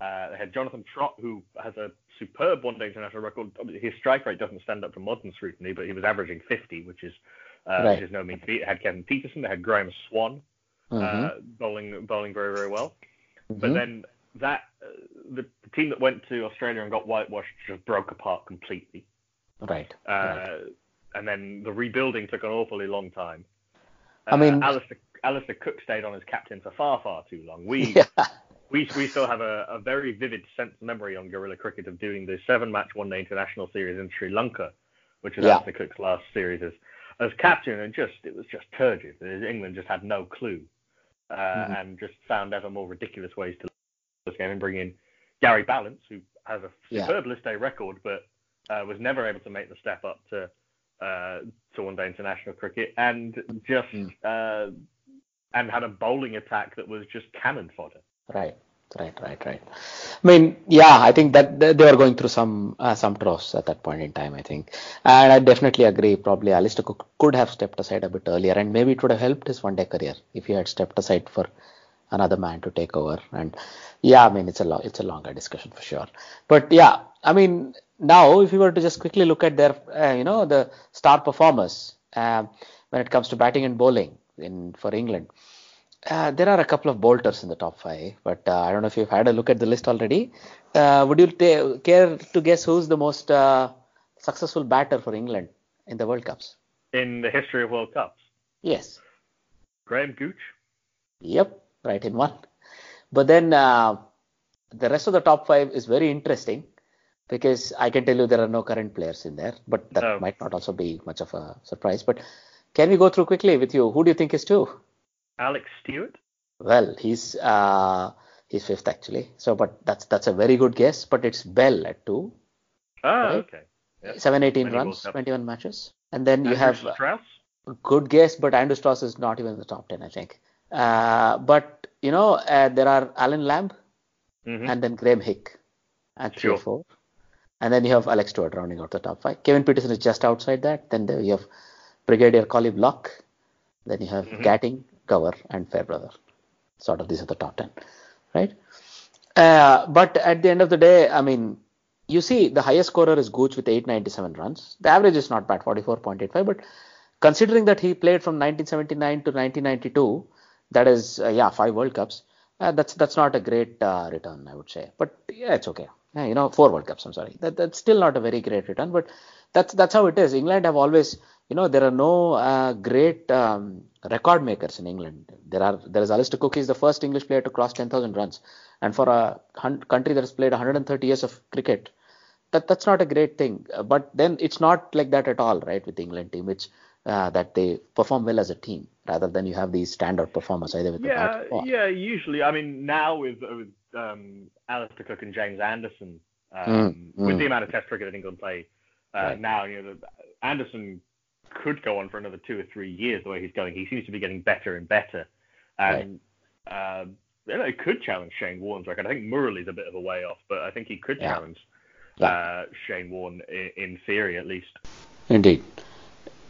uh, they had Jonathan Trott, who has a superb one-day international record. His strike rate doesn't stand up to modern scrutiny, but he was averaging 50, which is uh, right. which is no mean feat. They had Kevin Pietersen, they had Graeme Swann uh, mm-hmm. uh, bowling bowling very very well. Mm-hmm. But then that uh, the, team that went to Australia and got whitewashed just broke apart completely. Right. Uh, right. And then the rebuilding took an awfully long time. I mean, Alastair, Alastair Cook stayed on as captain for far far too long. We yeah we we still have a, a very vivid sense memory on Guerilla Cricket of doing the seven match one day international series in Sri Lanka, which was yeah. Anthony Cook's last series as as captain, and just it was just turgid. England just had no clue, uh, mm-hmm. and just found ever more ridiculous ways to this game and bring in Gary Ballance, who has a superb yeah. list A record, but uh, was never able to make the step up to uh, to one day international cricket, and just mm. Uh, and had a bowling attack that was just cannon fodder. Right. Right, right, right. I mean, yeah, I think that they were going through some uh, some troughs at that point in time. I think, and I definitely agree. Probably Alastair Cook could have stepped aside a bit earlier, and maybe it would have helped his one-day career if he had stepped aside for another man to take over. And yeah, I mean, it's a lo- it's a longer discussion for sure. But yeah, I mean, now if you were to just quickly look at their, uh, you know, the star performers uh, when it comes to batting and bowling in for England. Uh, there are a couple of bolters in the top five, but uh, I don't know if you've had a look at the list already. Uh, would you care to guess who's the most uh, successful batter for England in the World Cups? In the history of World Cups? Yes. Graham Gooch? Yep, right in one. But then uh, the rest of the top five is very interesting because I can tell you there are no current players in there, but that no. might not also be much of a surprise. But can we go through quickly with you? Who do you think is two? Alec Stewart? Well, he's uh, he's fifth actually. So, but that's that's a very good guess. But it's Bell at two. Ah, right? okay. Yep. Seven eighteen runs, 21 matches, and then Andrew you have Strauss. Good guess, but Andrew Strauss is not even in the top ten, I think. Uh, but you know, uh, there are Allan Lamb, mm-hmm. and then Graeme Hick at three sure. or four, and then you have Alec Stewart rounding out the top five. Kevin Pietersen is just outside that. Then there you have Brigadier Collie Block. Then you have mm-hmm. Gatting, Gower, and Fairbrother. Sort of these are the top 10, right? Uh, but at the end of the day, I mean, you see the highest scorer is Gooch with 897 runs. The average is not bad, 44.85. But considering that he played from 1979 to 1992, that is, uh, yeah, five World Cups. Uh, that's that's not a great uh, return, I would say. But yeah, it's okay. Yeah, you know, four World Cups. I'm sorry. That, that's still not a very great return, but that's that's how it is. England have always you know, there are no great um, record makers in England. There are there is Alastair Cook. He's the first English player to cross 10,000 runs, and for a country that has played 130 years of cricket, that that's not a great thing. But then it's not like that at all, right? With the England team, which uh, that they perform well as a team rather than you have these standard performers either with yeah, the bat yeah. Usually, I mean, now with with um, Alastair Cook and James Anderson, um, Mm, with mm. the amount of Test cricket that England play uh, Right. now, you know, Anderson could go on for another two or three years the way he's going. He seems to be getting better and better, and uh, you know, he could challenge Shane Warne's record. I think Murali's a bit of a way off, but I think he could Yeah. challenge Yeah. uh, Shane Warne in, in theory at least. Indeed,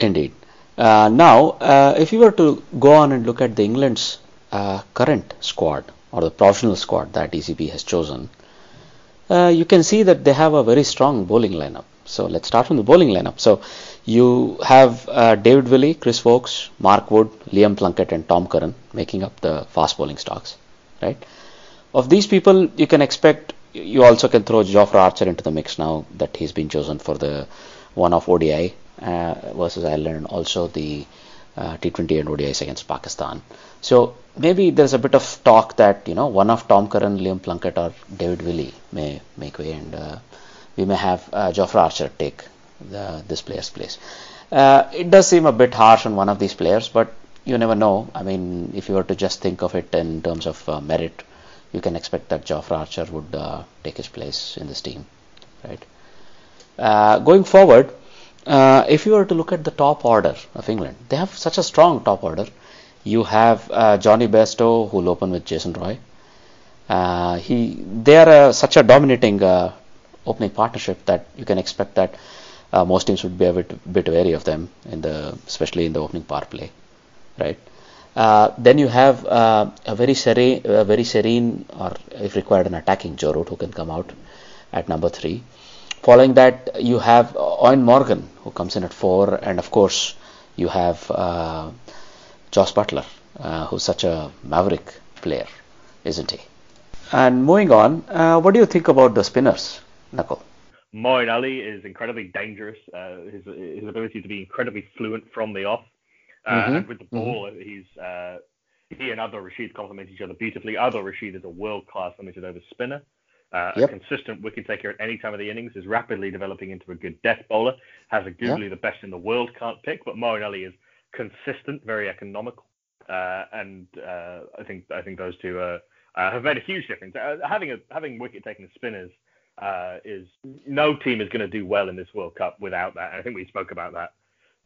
indeed. Uh, now, uh, if you were to go on and look at the England's uh, current squad or the professional squad that ECB has chosen, uh, you can see that they have a very strong bowling lineup. So let's start from the bowling lineup. So you have uh, David Willey, Chris Woakes, Mark Wood, Liam Plunkett, and Tom Curran making up the fast bowling stocks, right? Of these people, you can expect you also can throw Jofra Archer into the mix now that he's been chosen for the one-off ODI versus Ireland also the uh, T20 and ODIs against Pakistan. So maybe there's a bit of talk that you know one of Tom Curran, Liam Plunkett, or David Willey may make way, and uh, we may have uh, Jofra Archer take the, this player's place. Uh, it does seem a bit harsh on one of these players, but you never know. I mean, if you were to just think of it in terms of uh, merit, you can expect that Jofra Archer would uh, take his place in this team, right? Uh, going forward, uh, if you were to look at the top order of England, they have such a strong top order. You have uh, Jonny Bairstow, who'll open with Jason Roy. Uh, he, they are such a dominating uh, opening partnership that you can expect that uh, most teams would be a bit, bit wary of them, in the, especially in the opening power play, right? Uh, then you have a very serene, a very serene, or if required, an attacking Joe Root who can come out at number three. Following that, you have Eoin Morgan who comes in at four, and of course, you have uh, Jos Buttler, uh, who's such a maverick player, isn't he? And moving on, uh, what do you think about the spinners, Nakul? Moeen Ali is incredibly dangerous. Uh, his his ability to be incredibly fluent from the off, uh, Mhm, and with the ball, he's uh, he and Adil Rashid complement each other beautifully. Adil Rashid is a world class limited over spinner, uh, Yep. a consistent wicket taker at any time of the innings. Is rapidly developing into a good death bowler. Has a googly the best in the world can't pick, but Moeen Ali is consistent, very economical, uh, and uh, I think I think those two uh, uh, have made a huge difference. Uh, having a having wicket taking spinners uh, is no team is going to do well in this World Cup without that. I think we spoke about that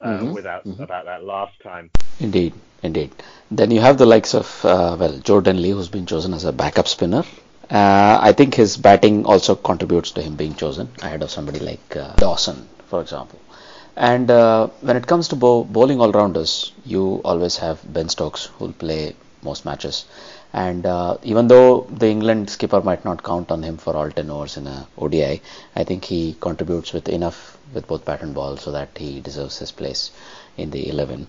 uh, Mhm, without mhm. about that last time. Indeed, indeed. Then you have the likes of uh, well Joe Denly, who's been chosen as a backup spinner. Uh, I think his batting also contributes to him being chosen ahead of somebody like uh, Dawson, for example. And uh, when it comes to bow- bowling all-rounders, you always have Ben Stokes, who'll play most matches. And uh, even though the England skipper might not count on him for all 10 overs in a ODI, I think he contributes with enough with both bat and ball so that he deserves his place in the 11.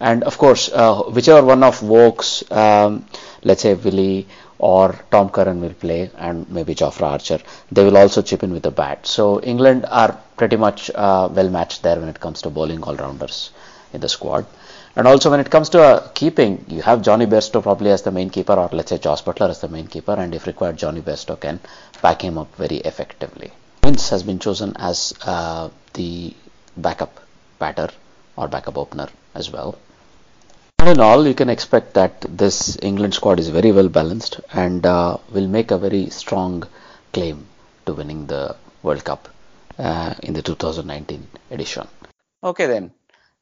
And of course, uh, whichever one of Woakes, um, let's say Willey or Tom Curran will play, and maybe Jofra Archer, they will also chip in with the bat. So England are pretty much uh, well matched there when it comes to bowling all rounders in the squad. And also when it comes to uh, keeping, you have Jonny Bairstow probably as the main keeper, or let's say Jos Buttler as the main keeper, and if required, Jonny Bairstow can back him up very effectively. Vince has been chosen as uh, the backup batter or backup opener as well. All in all, you can expect that this England squad is very well balanced and uh, will make a very strong claim to winning the World Cup uh, in the 2019 edition. Okay, then.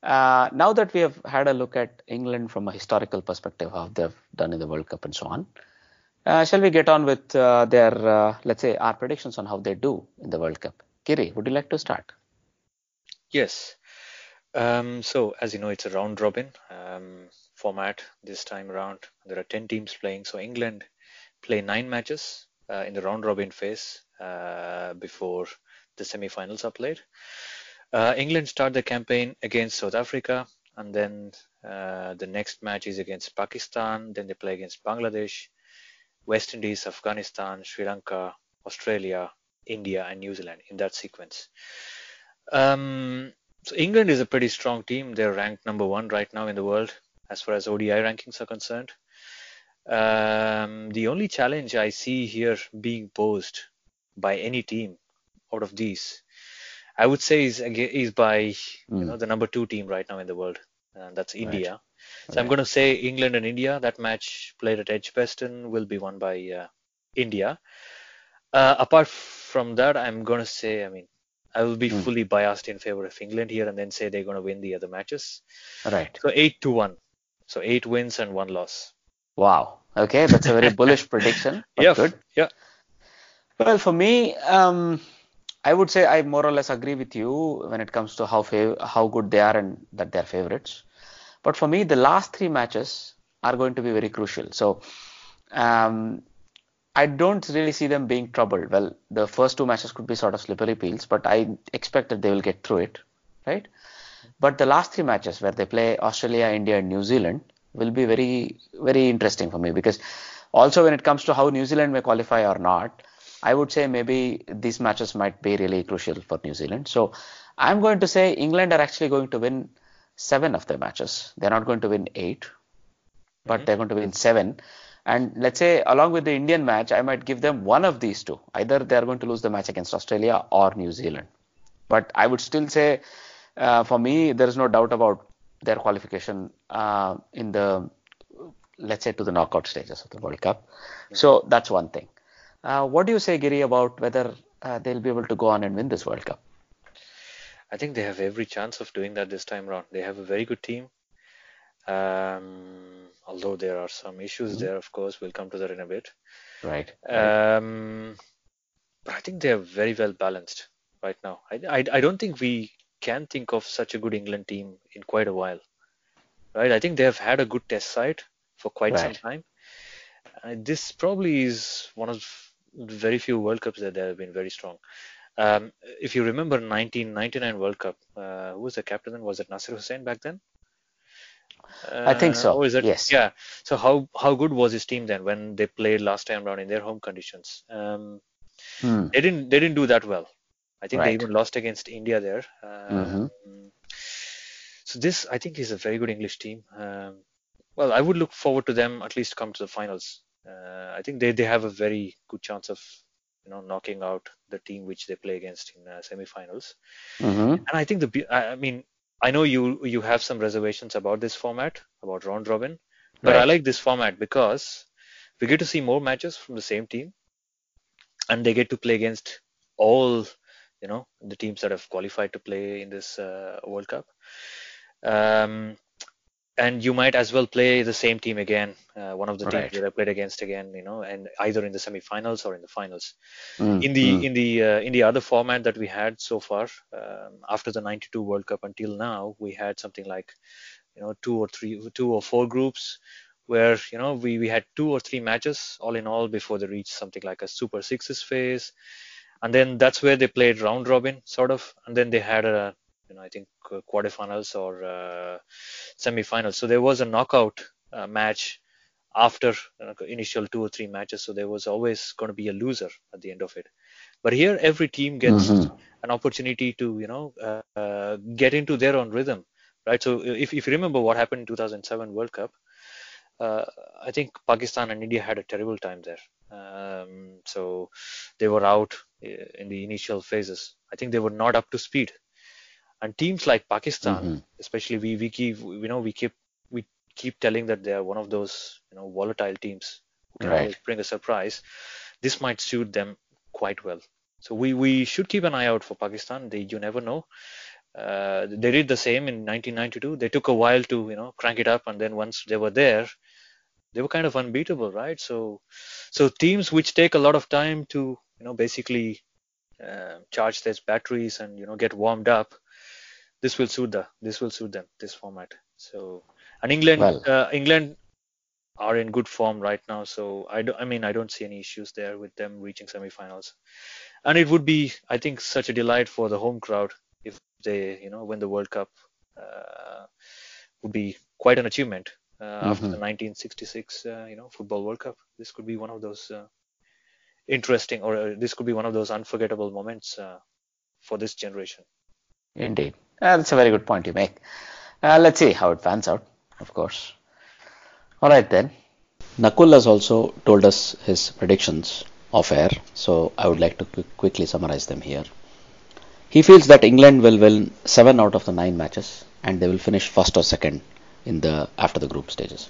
Uh, now that we have had a look at England from a historical perspective, how they've done in the World Cup and so on, uh, shall we get on with uh, their, uh, let's say, our predictions on how they do in the World Cup? Giri, would you like to start? Yes. Um, so, as you know, it's a round robin um, format this time around. There are 10 teams playing. So, England play nine matches uh, in the round robin phase uh, before the semi finals are played. Uh, England start the campaign against South Africa, and then uh, the next match is against Pakistan. Then they play against Bangladesh, West Indies, Afghanistan, Sri Lanka, Australia, India, and New Zealand in that sequence. Um, so England is a pretty strong team. They're ranked number one right now in the world as far as ODI rankings are concerned. Um, the only challenge I see here being posed by any team out of these I would say is he's by you Mm. know the number two team right now in the world, and that's India. So I'm going to say England and India. That match played at Edgbaston will be won by uh, India. Uh, apart from that, I'm going to say, I mean, I will be Hmm. fully biased in favor of England here, and then say they're going to win the other matches. Right. So eight to one. So eight wins and one loss. Wow. Okay, that's a very bullish prediction. Yeah. Good. Yeah. Well, for me, um, I would say I more or less agree with you when it comes to how fav- how good they are and that they're favorites. But for me, the last three matches are going to be very crucial. So um, I don't really see them being troubled. Well, the first two matches could be sort of slippery peels, but I expect that they will get through it, right? But the last three matches where they play Australia, India, and New Zealand will be very, very interesting for me because also when it comes to how New Zealand may qualify or not, I would say maybe these matches might be really crucial for New Zealand. So I'm going to say England are actually going to win seven of their matches. They're not going to win eight, but mm-hmm. they're going to win seven. And let's say along with the Indian match, I might give them one of these two. Either they're going to lose the match against Australia or New Zealand. But I would still say, uh, for me, there is no doubt about their qualification uh, in the, let's say, to the knockout stages of the World Cup. So that's one thing. Uh, what do you say, Giri, about whether uh, they'll be able to go on and win this World Cup? I think they have every chance of doing that this time around. They have a very good team. Um, although there are some issues there, of course, we'll come to that in a bit. Right. Um, but I think they are very well balanced right now. I, I, I don't think we can think of such a good England team in quite a while. Right? I think they have had a good test side for quite some time. Uh, this probably is one of the very few World Cups that they have been very strong. Um, if you remember 1999 World Cup, uh, who was the captain then? Was it Nasser Hussain back then? I think so, Uh, is it- yes. Yeah. So how how good was his team then when they played last time around in their home conditions? Um, Hmm. they didn't they didn't do that well. I think they even lost against India there. Um, Mhm. So this I think is a very good English team. Um, well, I would look forward to them at least come to the finals. Uh, I think they, they have a very good chance of you know knocking out the team which they play against in uh, semi-finals. hmm And I think the I mean I know you you have some reservations about this format about round robin, but I like this format because we get to see more matches from the same team, and they get to play against all you know the teams that have qualified to play in this uh, World Cup. Um, and you might as well play the same team again, uh, one of the teams that I played against again, you know, and either in the semi-finals or in the finals. Mm, in the mm. in the uh, in the other format that we had so far um, after the 92 world cup until now we had something like you know two or three two or four groups where you know we we had two or three matches all in all before they reached something like a super sixes phase. And then that's where they played round robin sort of. And then they had a you know i think uh, quarterfinals or uh, semifinals. So there was a knockout uh, match after uh, initial two or three matches. So there was always going to be a loser at the end of it. But here every team gets Mhm. an opportunity to you know uh, uh, get into their own rhythm right? So if, if you remember what happened in 2007 world cup uh, i think pakistan and india had a terrible time there. Um, so they were out uh, in the initial phases. I think they were not up to speed and teams like pakistan Mhm. especially we we keep we know we keep we keep telling that they are one of those you know volatile teams who can Right. always bring a surprise. This might suit them quite well. So we we should keep an eye out for pakistan. They you never know. Uh, they did the same in 1992 they took a while to you know crank it up and then once they were there they were kind of unbeatable right? So so teams which take a lot of time to you know basically uh, charge their batteries and you know get warmed up this will suit the this will suit them this format. So and england Well- uh, england are in good form right now so i do, i mean i don't see any issues there with them reaching semifinals. And it would be i think such a delight for the home crowd if they you know win the world cup uh, would be quite an achievement uh, after the 1966 uh, you know football world cup. This could be one of those uh, interesting or uh, this could be one of those unforgettable moments uh, for this generation. Indeed. Uh, that's a very good point you make. Uh, let's see how it pans out, of course. All right then. Nakul has also told us his predictions off air, so I would like to quick, quickly summarize them here. He feels that England will win seven out of the nine matches and they will finish first or second in the after the group stages.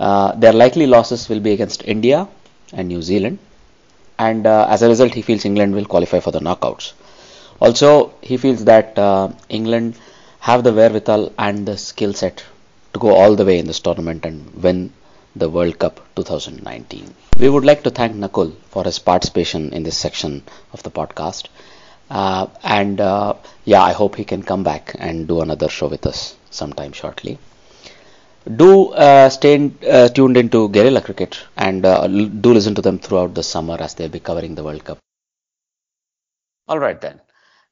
Uh, their likely losses will be against India and New Zealand, and uh, as a result, he feels England will qualify for the knockouts. Also, he feels that uh, England have the wherewithal and the skill set to go all the way in this tournament and win the World Cup 2019. We would like to thank Nakul for his participation in this section of the podcast. Uh, and uh, yeah, I hope he can come back and do another show with us sometime shortly. Do uh, stay in, uh, tuned into Guerilla Cricket and uh, do listen to them throughout the summer as they'll be covering the World Cup. All right then.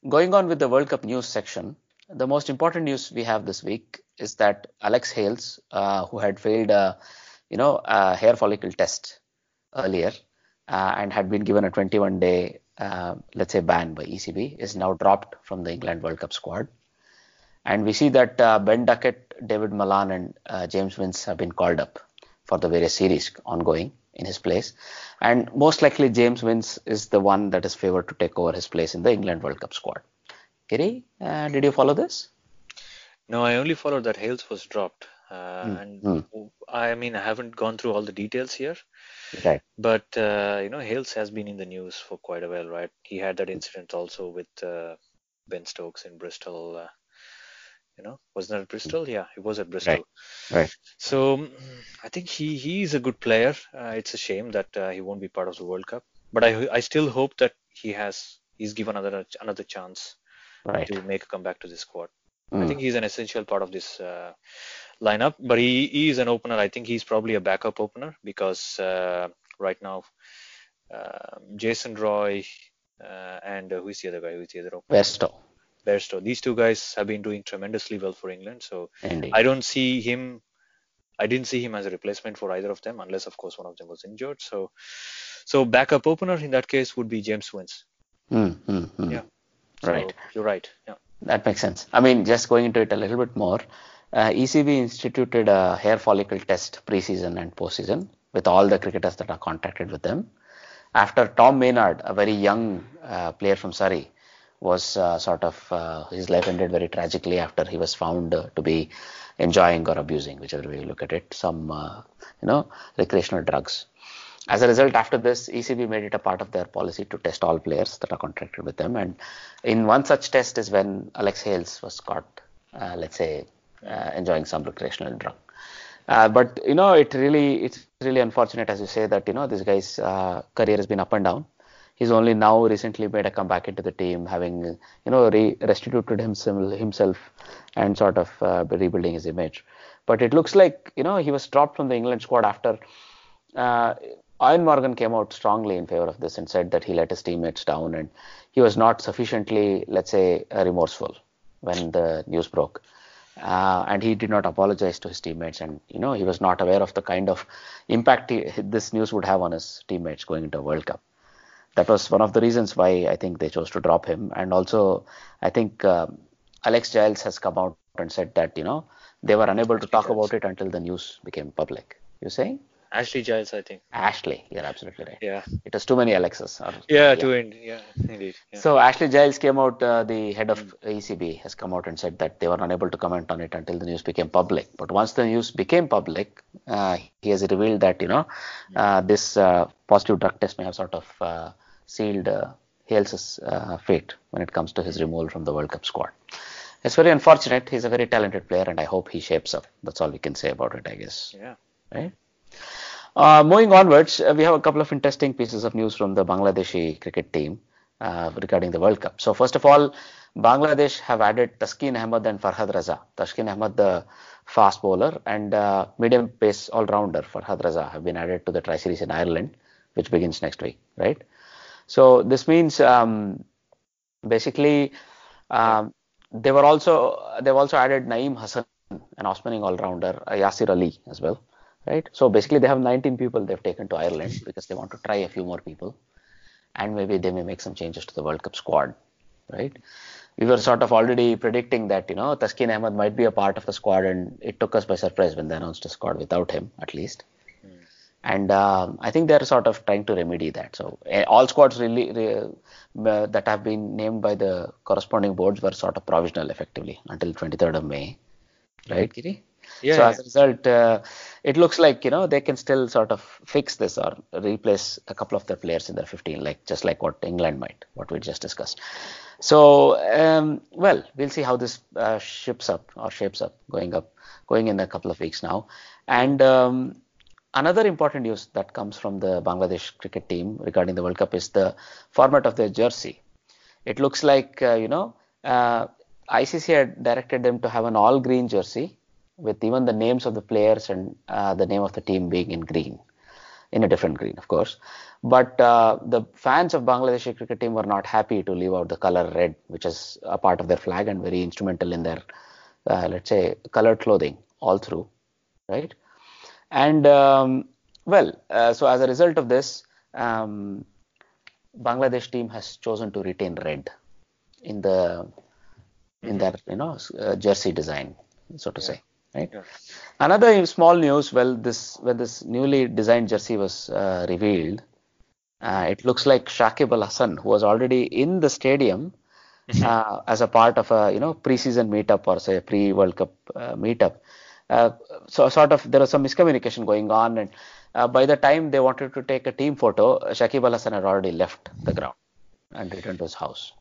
Going on with the World Cup news section, the most important news we have this week is that Alex Hales, uh, who had failed you know, a hair follicle test earlier uh, and had been given a 21-day, uh, let's say, ban by ECB, is now dropped from the England World Cup squad. And we see that uh, Ben Duckett, David Malan, and uh, James Vince have been called up for the various series ongoing in his place. And most likely, James Vince is the one that is favored to take over his place in the England World Cup squad. Giri, uh, did you follow this? No, I only followed that Hales was dropped. Uh, Mm, and mm. I mean, I haven't gone through all the details here, Right. but uh, you know, Hales has been in the news for quite a while, right? He had that incident also with uh, Ben Stokes in Bristol. You know, wasn't that at Bristol? Yeah, he was at Bristol. Right. right. So mm, I think he he's a good player. Uh, it's a shame that uh, he won't be part of the World Cup, but I I still hope that he has he's given another another chance Right. to make a comeback to this squad. I Mm. think he's an essential part of this uh, lineup, but he, he is an opener. I think he's probably a backup opener because uh, right now um Jason Roy uh, and uh, who is the other guy? Who is the other opener? Westo. Bairstow. These two guys have been doing tremendously well for England. So Indeed. I don't see him. I didn't see him as a replacement for either of them, unless of course one of them was injured. So, so backup opener in that case would be James Vince. Mm, mm, mm. Yeah. So Right. You're right. Yeah. That makes sense. I mean, just going into it a little bit more, uh, ECB instituted a hair follicle test preseason and post-season with all the cricketers that are contracted with them. After Tom Maynard, a very young uh, player from Surrey, was uh, sort of uh, his life ended very tragically after he was found uh, to be enjoying or abusing, whichever way you look at it, some uh, you know recreational drugs. As a result, after this, ECB made it a part of their policy to test all players that are contracted with them. And in one such test is when Alex Hales was caught, uh, let's say, uh, enjoying some recreational drug. Uh, but you know, it really it's really unfortunate, as you say, that you know this guy's uh, career has been up and down. He's only now recently made a comeback into the team, having you know re- restituted himself himself and sort of uh, rebuilding his image. But it looks like you know he was dropped from the England squad after uh, Eoin Morgan came out strongly in favor of this and said that he let his teammates down and he was not sufficiently, let's say, uh, remorseful when the news broke. Uh, and he did not apologize to his teammates, and you know he was not aware of the kind of impact he, this news would have on his teammates going into a World Cup. That was one of the reasons why I think they chose to drop him, and also I think um Alex Giles has come out and said that you know they were unable to talk about it until the news became public. You saying? Ashley Giles, I think. Ashley, you're absolutely right. Yeah. It was too many Alexas. Or, Yeah. To end. Yeah. Indeed. Yeah. So Ashley Giles came out, uh, the head of ECB has come out and said that they were unable to comment on it until the news became public. But once the news became public, uh, he has revealed that you know uh, this uh, positive drug test may have sort of uh, sealed uh, Hales's uh, fate when it comes to his removal from the World Cup squad. It's very unfortunate. He's a very talented player, and I hope he shapes up. That's all we can say about it, I guess yeah. right? Uh, moving onwards, uh, we have a couple of interesting pieces of news from the Bangladeshi cricket team uh, regarding the World Cup. So first of all, Bangladesh have added Taskin Ahmed and Farhad Reza. Taskin Ahmed, the fast bowler, and uh, medium pace all-rounder Farhad Reza have been added to the Tri-Series in Ireland, which begins next week, right? So this means um, basically um, they were also they've also added Naeem Hassan, an off-spinning all-rounder, uh, Yasir Ali as well, right? So basically they have 19 people they've taken to Ireland because they want to try a few more people, and maybe they may make some changes to the World Cup squad, right? We were sort of already predicting that you know Taskin Ahmed might be a part of the squad, and it took us by surprise when they announced a squad without him at least. And um, I think they're sort of trying to remedy that. So uh, all squads really re, uh, that have been named by the corresponding boards were sort of provisional effectively until 23rd of May, right, Giri? Yeah. so yeah. as a result, uh, it looks like you know they can still sort of fix this or replace a couple of their players in their 15, like just like what England might, what we just discussed. So um, well, we'll see how this uh, ships up or shapes up going up, going in a couple of weeks now. And um, another important news that comes from the Bangladesh cricket team regarding the World Cup is the format of their jersey. It looks like uh, you know uh, ICC had directed them to have an all green jersey with even the names of the players and uh, the name of the team being in green, in a different green, of course. But uh, the fans of Bangladeshi cricket team were not happy to leave out the color red, which is a part of their flag and very instrumental in their, uh, let's say, colored clothing all through, right? And um, well, uh, so as a result of this, um, Bangladesh team has chosen to retain red in the in their you know uh, jersey design, so to say, right? Yeah. Another small news. Well, this when this newly designed jersey was uh, revealed, uh, it looks like Shakib Al Hasan, who was already in the stadium uh, as a part of a you know preseason meetup or say a pre-World Cup uh, meetup. Uh, so sort of there was some miscommunication going on, and uh, by the time they wanted to take a team photo, Shakib Al Hasan had already left the ground and returned to his house.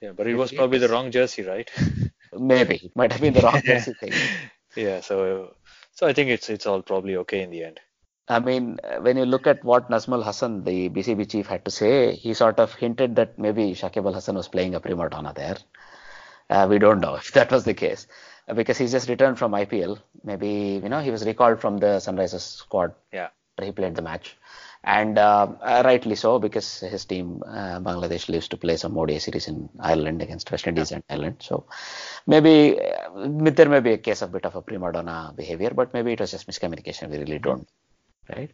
Yeah, but it was probably the wrong jersey, right? Maybe it might have been the wrong jersey thing. yeah. So so I think it's it's all probably okay in the end. I mean, when you look at what Nazmul Hassan, the BCB chief, had to say, he sort of hinted that maybe Shakib Al Hasan was playing a prima donna there. Uh, we don't know if that was the case because he's just returned from IPL. Maybe you know he was recalled from the Sunrisers squad. Yeah. He played the match, and uh, uh, rightly so because his team uh, Bangladesh lives to play some ODI series in Ireland against West Indies and Ireland. So maybe uh, there may be a case of bit of a prima donna behavior, but maybe it was just miscommunication. We really don't, right?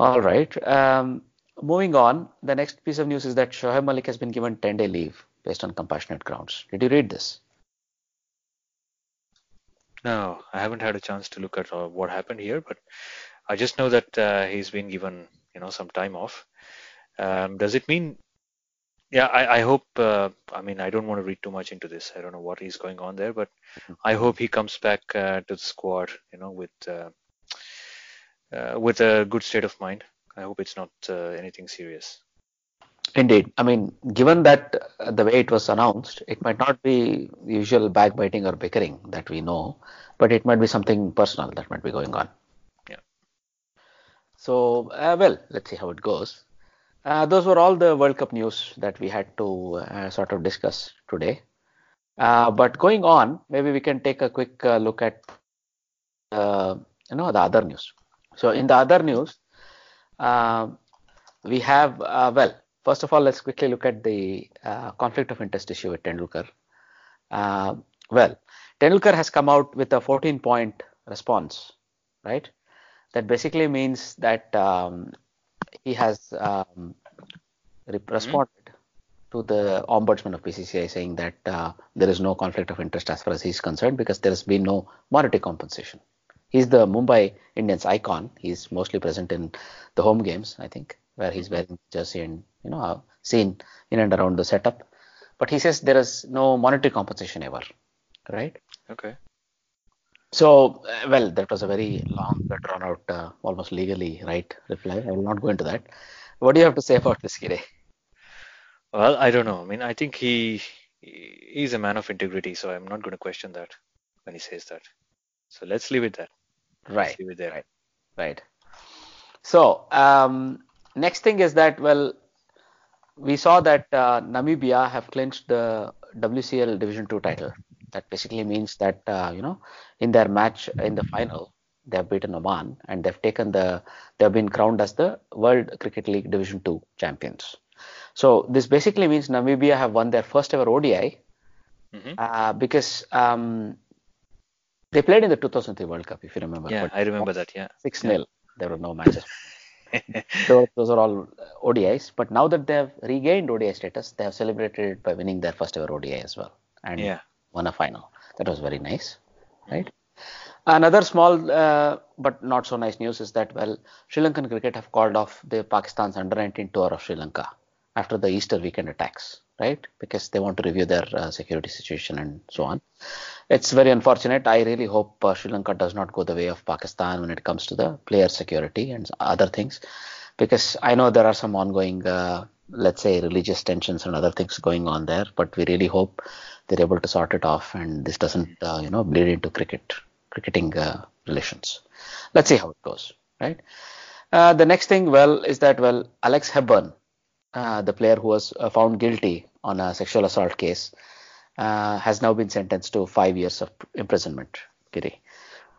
All right. Um, moving on, the next piece of news is that Shoaib Malik has been given 10 day leave based on compassionate grounds. Did you read this? No, I haven't had a chance to look at uh, what happened here, but I just know that uh, he's been given, you know, some time off. Um, does it mean? Yeah, I, I hope. Uh, I mean, I don't want to read too much into this. I don't know what is going on there, but I hope he comes back uh, to the squad, you know, with uh, uh, with a good state of mind. I hope it's not uh, anything serious. Indeed. I mean, given that uh, the way it was announced, it might not be usual backbiting or bickering that we know, but it might be something personal that might be going on. Yeah. So, uh, well, let's see how it goes. Uh, those were all the World Cup news that we had to uh, sort of discuss today. Uh, but going on, maybe we can take a quick uh, look at uh, you know the other news. So in the other news, uh, we have uh, well, first of all, let's quickly look at the uh, conflict of interest issue with Tendulkar. Uh, well, Tendulkar has come out with a 14-point response, right? That basically means that um, he has um, re- responded to the ombudsman of BCCI saying that uh, there is no conflict of interest as far as he's concerned because there has been no monetary compensation. He's the Mumbai Indians icon. He's mostly present in the home games, I think, where he's wearing jersey and you know seen in and around the setup. But he says there is no monetary compensation ever, right? Okay. So, uh, well, that was a very long, drawn out, uh, almost legally right reply. I will not go into that. What do you have to say about this, Giri? Well, I don't know. I mean, I think he he's a man of integrity, so I'm not going to question that when he says that. So let's leave it there. Right. Let's leave it there. Right. Right. So, um, next thing is that, well, we saw that uh, Namibia have clinched the WCL Division 2 title. That basically means that, uh, you know, in their match in the final, they have beaten Oman and they've taken the, they have been crowned as the World Cricket League Division 2 champions. So, this basically means Namibia have won their first ever ODI Mhm. uh, because um, they played in the 2003 World Cup, if you remember. Yeah, I remember that. Yeah. 6 0. There were no matches. Those, are all ODIs. But now that they have regained ODI status, they have celebrated it by winning their first ever ODI as well and Yeah. won a final. That was very nice, right? Another small uh, but not so nice news is that well, Sri Lankan cricket have called off the Pakistan's under-19 tour of Sri Lanka after the Easter weekend attacks, right? Because they want to review their uh, security situation and so on. It's very unfortunate. I really hope uh, Sri Lanka does not go the way of Pakistan when it comes to the player security and other things, because I know there are some ongoing, uh, let's say, religious tensions and other things going on there. But we really hope they're able to sort it off and this doesn't, uh, you know, bleed into cricket, cricketing uh, relations. Let's see how it goes, right? Uh, the next thing, well, is that well, Alex Hepburn, uh, the player who was uh, found guilty on a sexual assault case, uh, has now been sentenced to five years of imprisonment. Giri.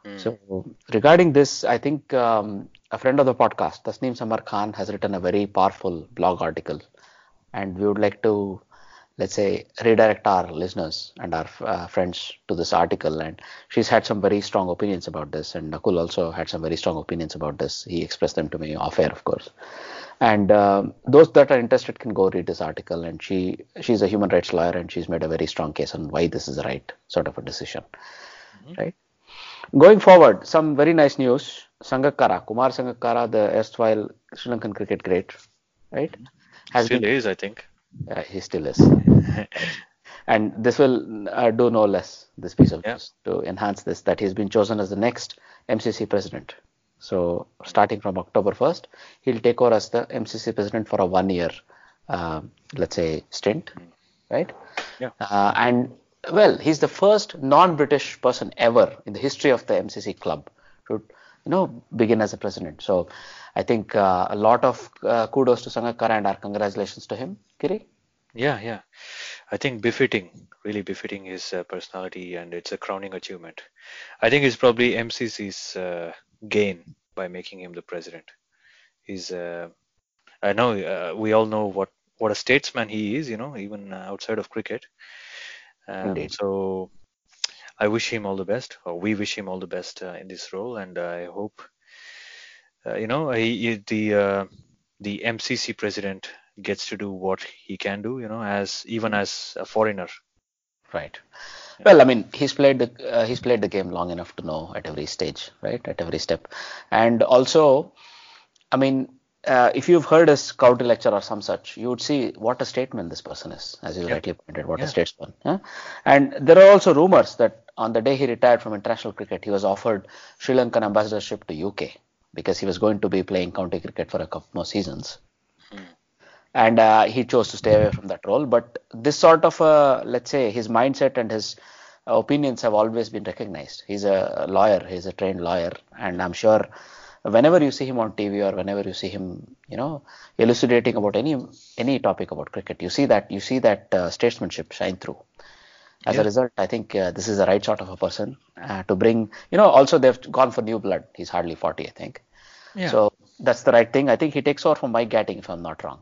Mm. So regarding this, I think um, a friend of the podcast, Tasneem Samar Khan, has written a very powerful blog article, and we would like to let's say redirect our listeners and our uh, friends to this article. And she's had some very strong opinions about this. And nakul also had some very strong opinions about this. He expressed them to me off air of course. And uh, those that are interested can go read this article. And she she's a human rights lawyer and she's made a very strong case on why this is the right sort of a decision. Mm-hmm. right? Going forward some very nice news. Sangakkara kumar sangakkara the erstwhile sri lankan cricket great right? Has still been, is i think uh, he still is and this will uh, do no less this piece of yeah. news to enhance this that he's been chosen as the next mcc president so starting from October 1st, he'll take over as the MCC president for a one-year, uh, let's say, stint, right? Yeah. Uh, and well, he's the first non-British person ever in the history of the MCC club to, you know, begin as a president. So I think uh, a lot of uh, kudos to Sangakkara and our congratulations to him, Giri. Yeah, yeah. I think befitting, really befitting his uh, personality, and it's a crowning achievement. I think it's probably MCC's uh, gain by making him the president. He's, uh, I know uh, we all know what what a statesman he is, you know, even outside of cricket. Um, so I wish him all the best, or we wish him all the best uh, in this role, and I hope, uh, you know, he, the uh, the MCC president gets to do what he can do, you know, as even as a foreigner. Right. Well, I mean, he's played the uh, he's played the game long enough to know at every stage, right? At every step, and also, I mean, uh, if you've heard his county lecture or some such, you would see what a statesman this person is, as you yeah. rightly pointed, what yeah. a statesman. Yeah? And there are also rumors that on the day he retired from international cricket, he was offered Sri Lankan ambassadorship to UK because he was going to be playing county cricket for a couple more seasons and uh, he chose to stay away from that role. But this sort of, uh, let's say, his mindset and his opinions have always been recognized. He's a lawyer, he's a trained lawyer, and I'm sure whenever you see him on TV or whenever you see him, you know, elucidating about any any topic about cricket, you see that you see that uh, statesmanship shine through. As yeah. a result, I think uh, this is the right sort of a person uh, to bring. You know, also they've gone for new blood. He's hardly 40, I think. Yeah. So that's the right thing. I think he takes over from Mike Gatting, if I'm not wrong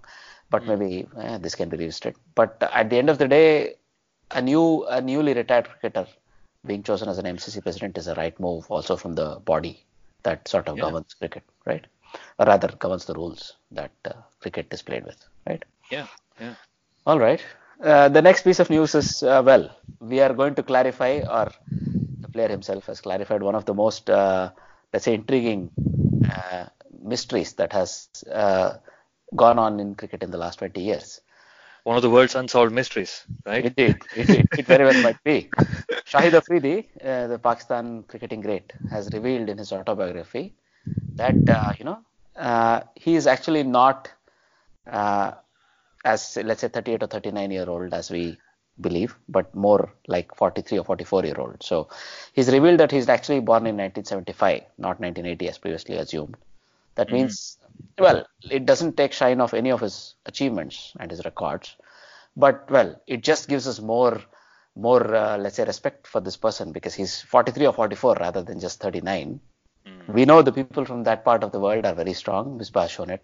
but mm. maybe eh, this can be revisited. But at the end of the day, a new a newly retired cricketer being chosen as an MCC president is a right move, also from the body that sort of yeah. governs cricket, right? Or rather, governs the rules that uh, cricket is played with, right? Yeah, yeah. All right. Uh, the next piece of news is uh, well, we are going to clarify, or the player himself has clarified one of the most, uh, let's say, intriguing uh, mysteries that has uh, gone on in cricket in the last 20 years. One of the world's unsolved mysteries, right? Indeed, indeed. it very well might be. Shahid Afridi, uh, the Pakistan cricketing great, has revealed in his autobiography that uh, you know uh, he is actually not uh, as let's say 38 or 39 year old as we believe, but more like 43 or 44 year old. So he's revealed that he's actually born in 1975, not 1980 as previously assumed. That mm-hmm. means well, it doesn't take shine off any of his achievements and his records, but well, it just gives us more, more uh, let's say respect for this person because he's 43 or 44 rather than just 39. Mm. We know the people from that part of the world are very strong. Misbah has shown it.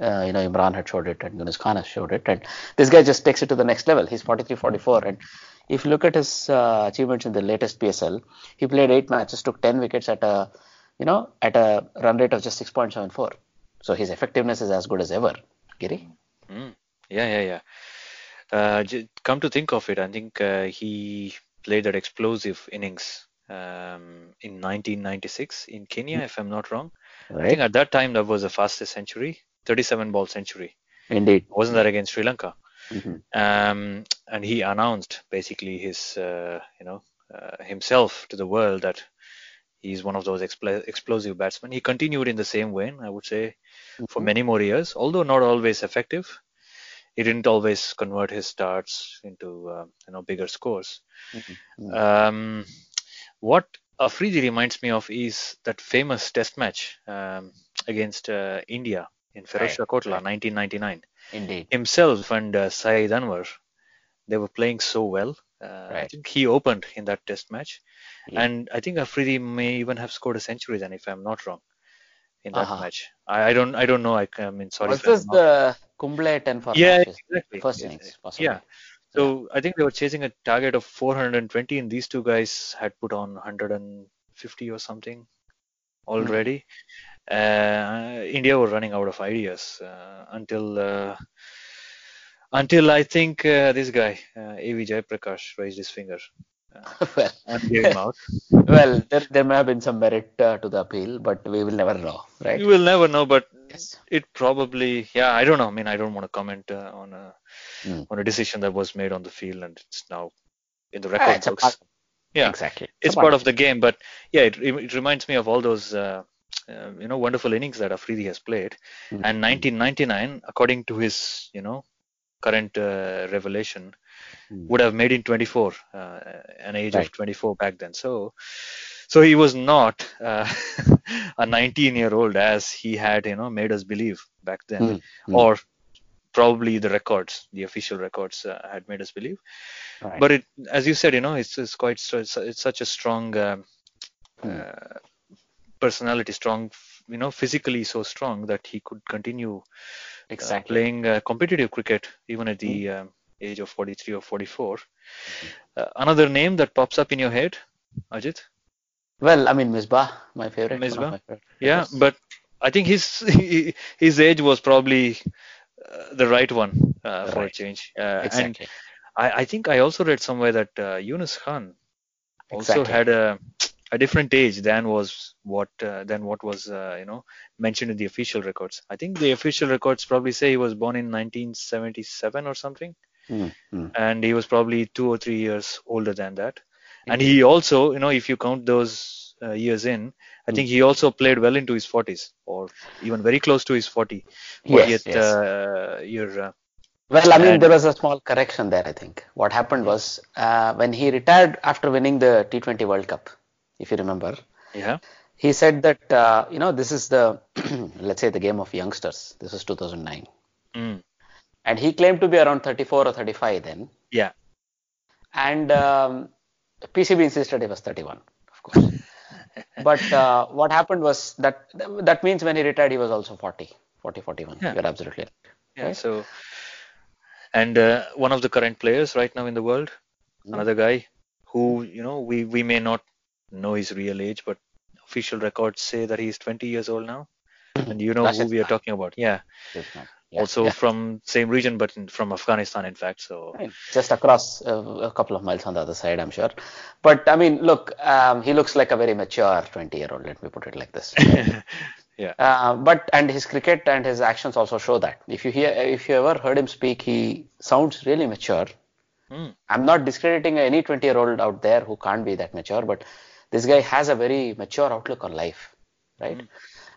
Uh, you know, Imran had showed it and Younis Khan has showed it. And this guy just takes it to the next level. He's 43, 44. And if you look at his uh, achievements in the latest PSL, he played eight matches, took 10 wickets at a, you know, at a run rate of just 6.74. So his effectiveness is as good as ever. Giri? Mm. Yeah, yeah, yeah. Uh, come to think of it, I think uh, he played that explosive innings um, in 1996 in Kenya, Mm-hmm. if I'm not wrong. Right. I think at that time that was the fastest century, 37 ball century. Indeed. Wasn't that against Sri Lanka? Mhm. Um, and he announced basically his, uh, you know, uh, himself to the world that he's one of those expl- explosive batsmen. He continued in the same vein, I would say, for Mhm. many more years, although not always effective. He didn't always convert his starts into, uh, you know, bigger scores. Mhm. Um, what Afridi reminds me of is that famous Test match um, against uh, India in Ferozshah Kotla, right. 1999. Indeed. Himself and uh, Saeed Anwar, they were playing so well. Uh, I think he opened in that Test match, Yeah. and I think Afridi may even have scored a century then, if I'm not wrong, in that Uh-huh. match. I, I don't, I don't know. I, I mean, sorry. Was this the Kumble 10 for Yeah, matches? exactly. First Yeah, innings, possibly. Yeah. So I think they were chasing a target of 420, and these two guys had put on 150 or something already. Uh, India were running out of ideas uh, until uh, until I think uh, this guy, uh, A.V. Jayaprakash, raised his finger well, and gave him out. well, there, there may have been some merit uh, to the appeal, but we will never know, right? You will never know, but Yes. it probably, yeah, I don't know. I mean, I don't want to comment uh, on a Mm. on a decision that was made on the field, and it's now in the Ah, record it's books. part, yeah, exactly. it's part of the game but yeah it, it reminds me of all those uh, uh, you know wonderful innings that Afridi has played Mhm. and 1999 according to his you know current uh, revelation Mm. would have made him 24 uh, an age Right. of 24 back then so so he was not uh, a 19 year old as he had you know made us believe back then Mm. Mm. or probably the records the official records uh, had made us believe Right. but it as you said you know it's, it's quite it's, it's such a strong um, Hmm. uh, personality strong you know physically so strong that he could continue uh, exactly. playing uh, competitive cricket even at the um, age of 43 or 44 uh, another name that pops up in your head ajit Well, I mean, Misbah, my favorite. Misbah? my favorite yeah but i think his his age was probably uh, the right one uh, for a change uh, and exactly. I, I think I also read somewhere that uh, Younis Khan also Exactly. had a a different age than was what uh, than what was uh, you know mentioned in the official records. I think the official records probably say he was born in 1977 or something, Mm, mm. and he was probably two or three years older than that. And he also, you know, if you count those uh, years in, I think he also played well into his 40s or even very close to his 40 Yes, 40th yes. uh, year. Uh, Well, I mean, there was a small correction there, I think. What happened was uh, when he retired after winning the T20 World Cup, if you remember, yeah. he said that, uh, you know, this is the, let's say, the game of youngsters. This is 2009. Mm. And he claimed to be around 34 or 35 then. Yeah. And um, PCB insisted he was 31, of course. but uh, what happened was that that means when he retired, he was also 40, 40, 41. Yeah. You're absolutely right. Yeah. Right. So, and uh, one of the current players right now in the world, Hmm. another guy who you know we we may not know his real age, but official records say that he's 20 years old now, and you know who we are talking about. Yeah. Yeah, also yeah. from same region, but in, from Afghanistan, in fact. So. Just across uh, a couple of miles on the other side, I'm sure. But I mean, look, um, he looks like a very mature 20 year old, let me put it like this. yeah. Uh, but and his cricket and his actions also show that. If you hear, if you ever heard him speak, he sounds really mature. Mm. I'm not discrediting any 20 year old out there who can't be that mature, but this guy has a very mature outlook on life, right?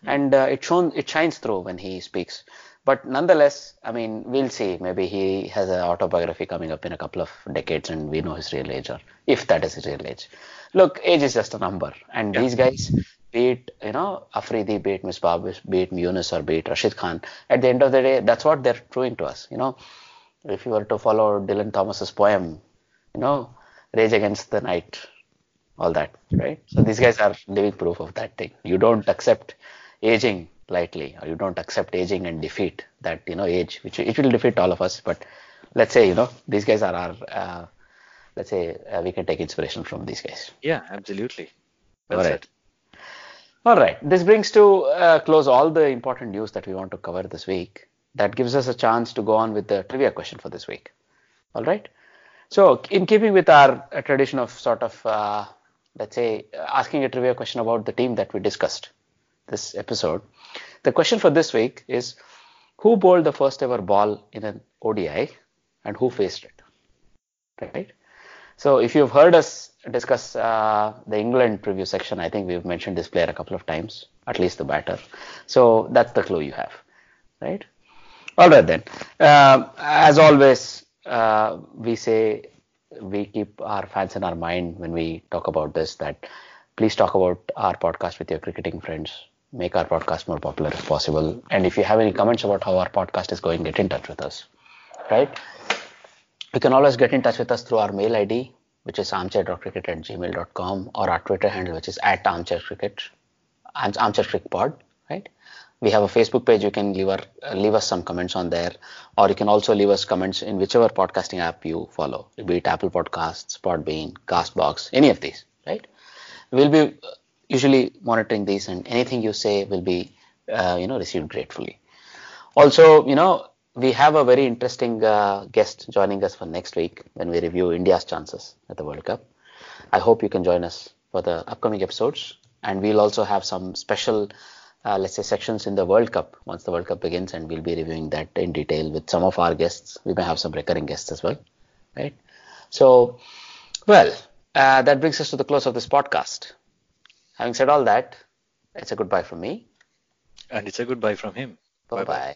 And uh, it shown it shines through when he speaks. But nonetheless, I mean, we'll see. Maybe he has an autobiography coming up in a couple of decades, and we know his real age, or if that is his real age. Look, age is just a number, and these guys, be it you know Afridi, be it Misbah, be it Younis, or be it Rashid Khan, at the end of the day, that's what they're proving to us. You know, if you were to follow Dylan Thomas's poem, you know, Rage Against the Night, all that, right? So these guys are living proof of that thing. You don't accept aging lightly, or you don't accept aging and defeat that, you know, age, which it will defeat all of us. But let's say, you know, these guys are our, uh, let's say, uh, we can take inspiration from these guys. Yeah, absolutely. Well All said. right. All right. This brings to uh, close all the important news that we want to cover this week. That gives us a chance to go on with the trivia question for this week. All right. So, in keeping with our uh, tradition of sort of uh, let's say, asking a trivia question about the team that we discussed this episode. The question for this week is who bowled the first ever ball in an ODI and who faced it? Right? So if you've heard us discuss uh, the England preview section, I think we've mentioned this player a couple of times, at least the batter. So that's the clue you have, right? All right then. Uh, as always, uh, we say we keep our fans in our mind when we talk about this. That please talk about our podcast with your cricketing friends. Make our podcast more popular if possible. And if you have any comments about how our podcast is going, get in touch with us. Right? You can always get in touch with us through our mail ID, which is armchair.cricket at gmail.com, or our Twitter handle, which is at armchaircricket, armchaircrickpod, right? We have a Facebook page. You can leave, our, uh, leave us some comments on there, or you can also leave us comments in whichever podcasting app you follow, be it Apple Podcasts, Podbean, Castbox, any of these, right? We'll be usually monitoring these, and anything you say will be, uh, you know, received gratefully. Also, you know, we have a very interesting uh, guest joining us for next week when we review India's chances at the World Cup. I hope you can join us for the upcoming episodes, and we'll also have some special, uh, let's say, sections in the World Cup once the World Cup begins, and we'll be reviewing that in detail with some of our guests. We may have some recurring guests as well, right? So, well, uh, that brings us to the close of this podcast. Having said all that, it's a goodbye from me. And it's a goodbye from him. Bye bye.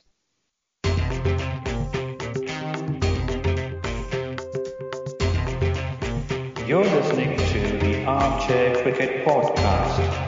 You're listening to the Armchair Cricket Podcast.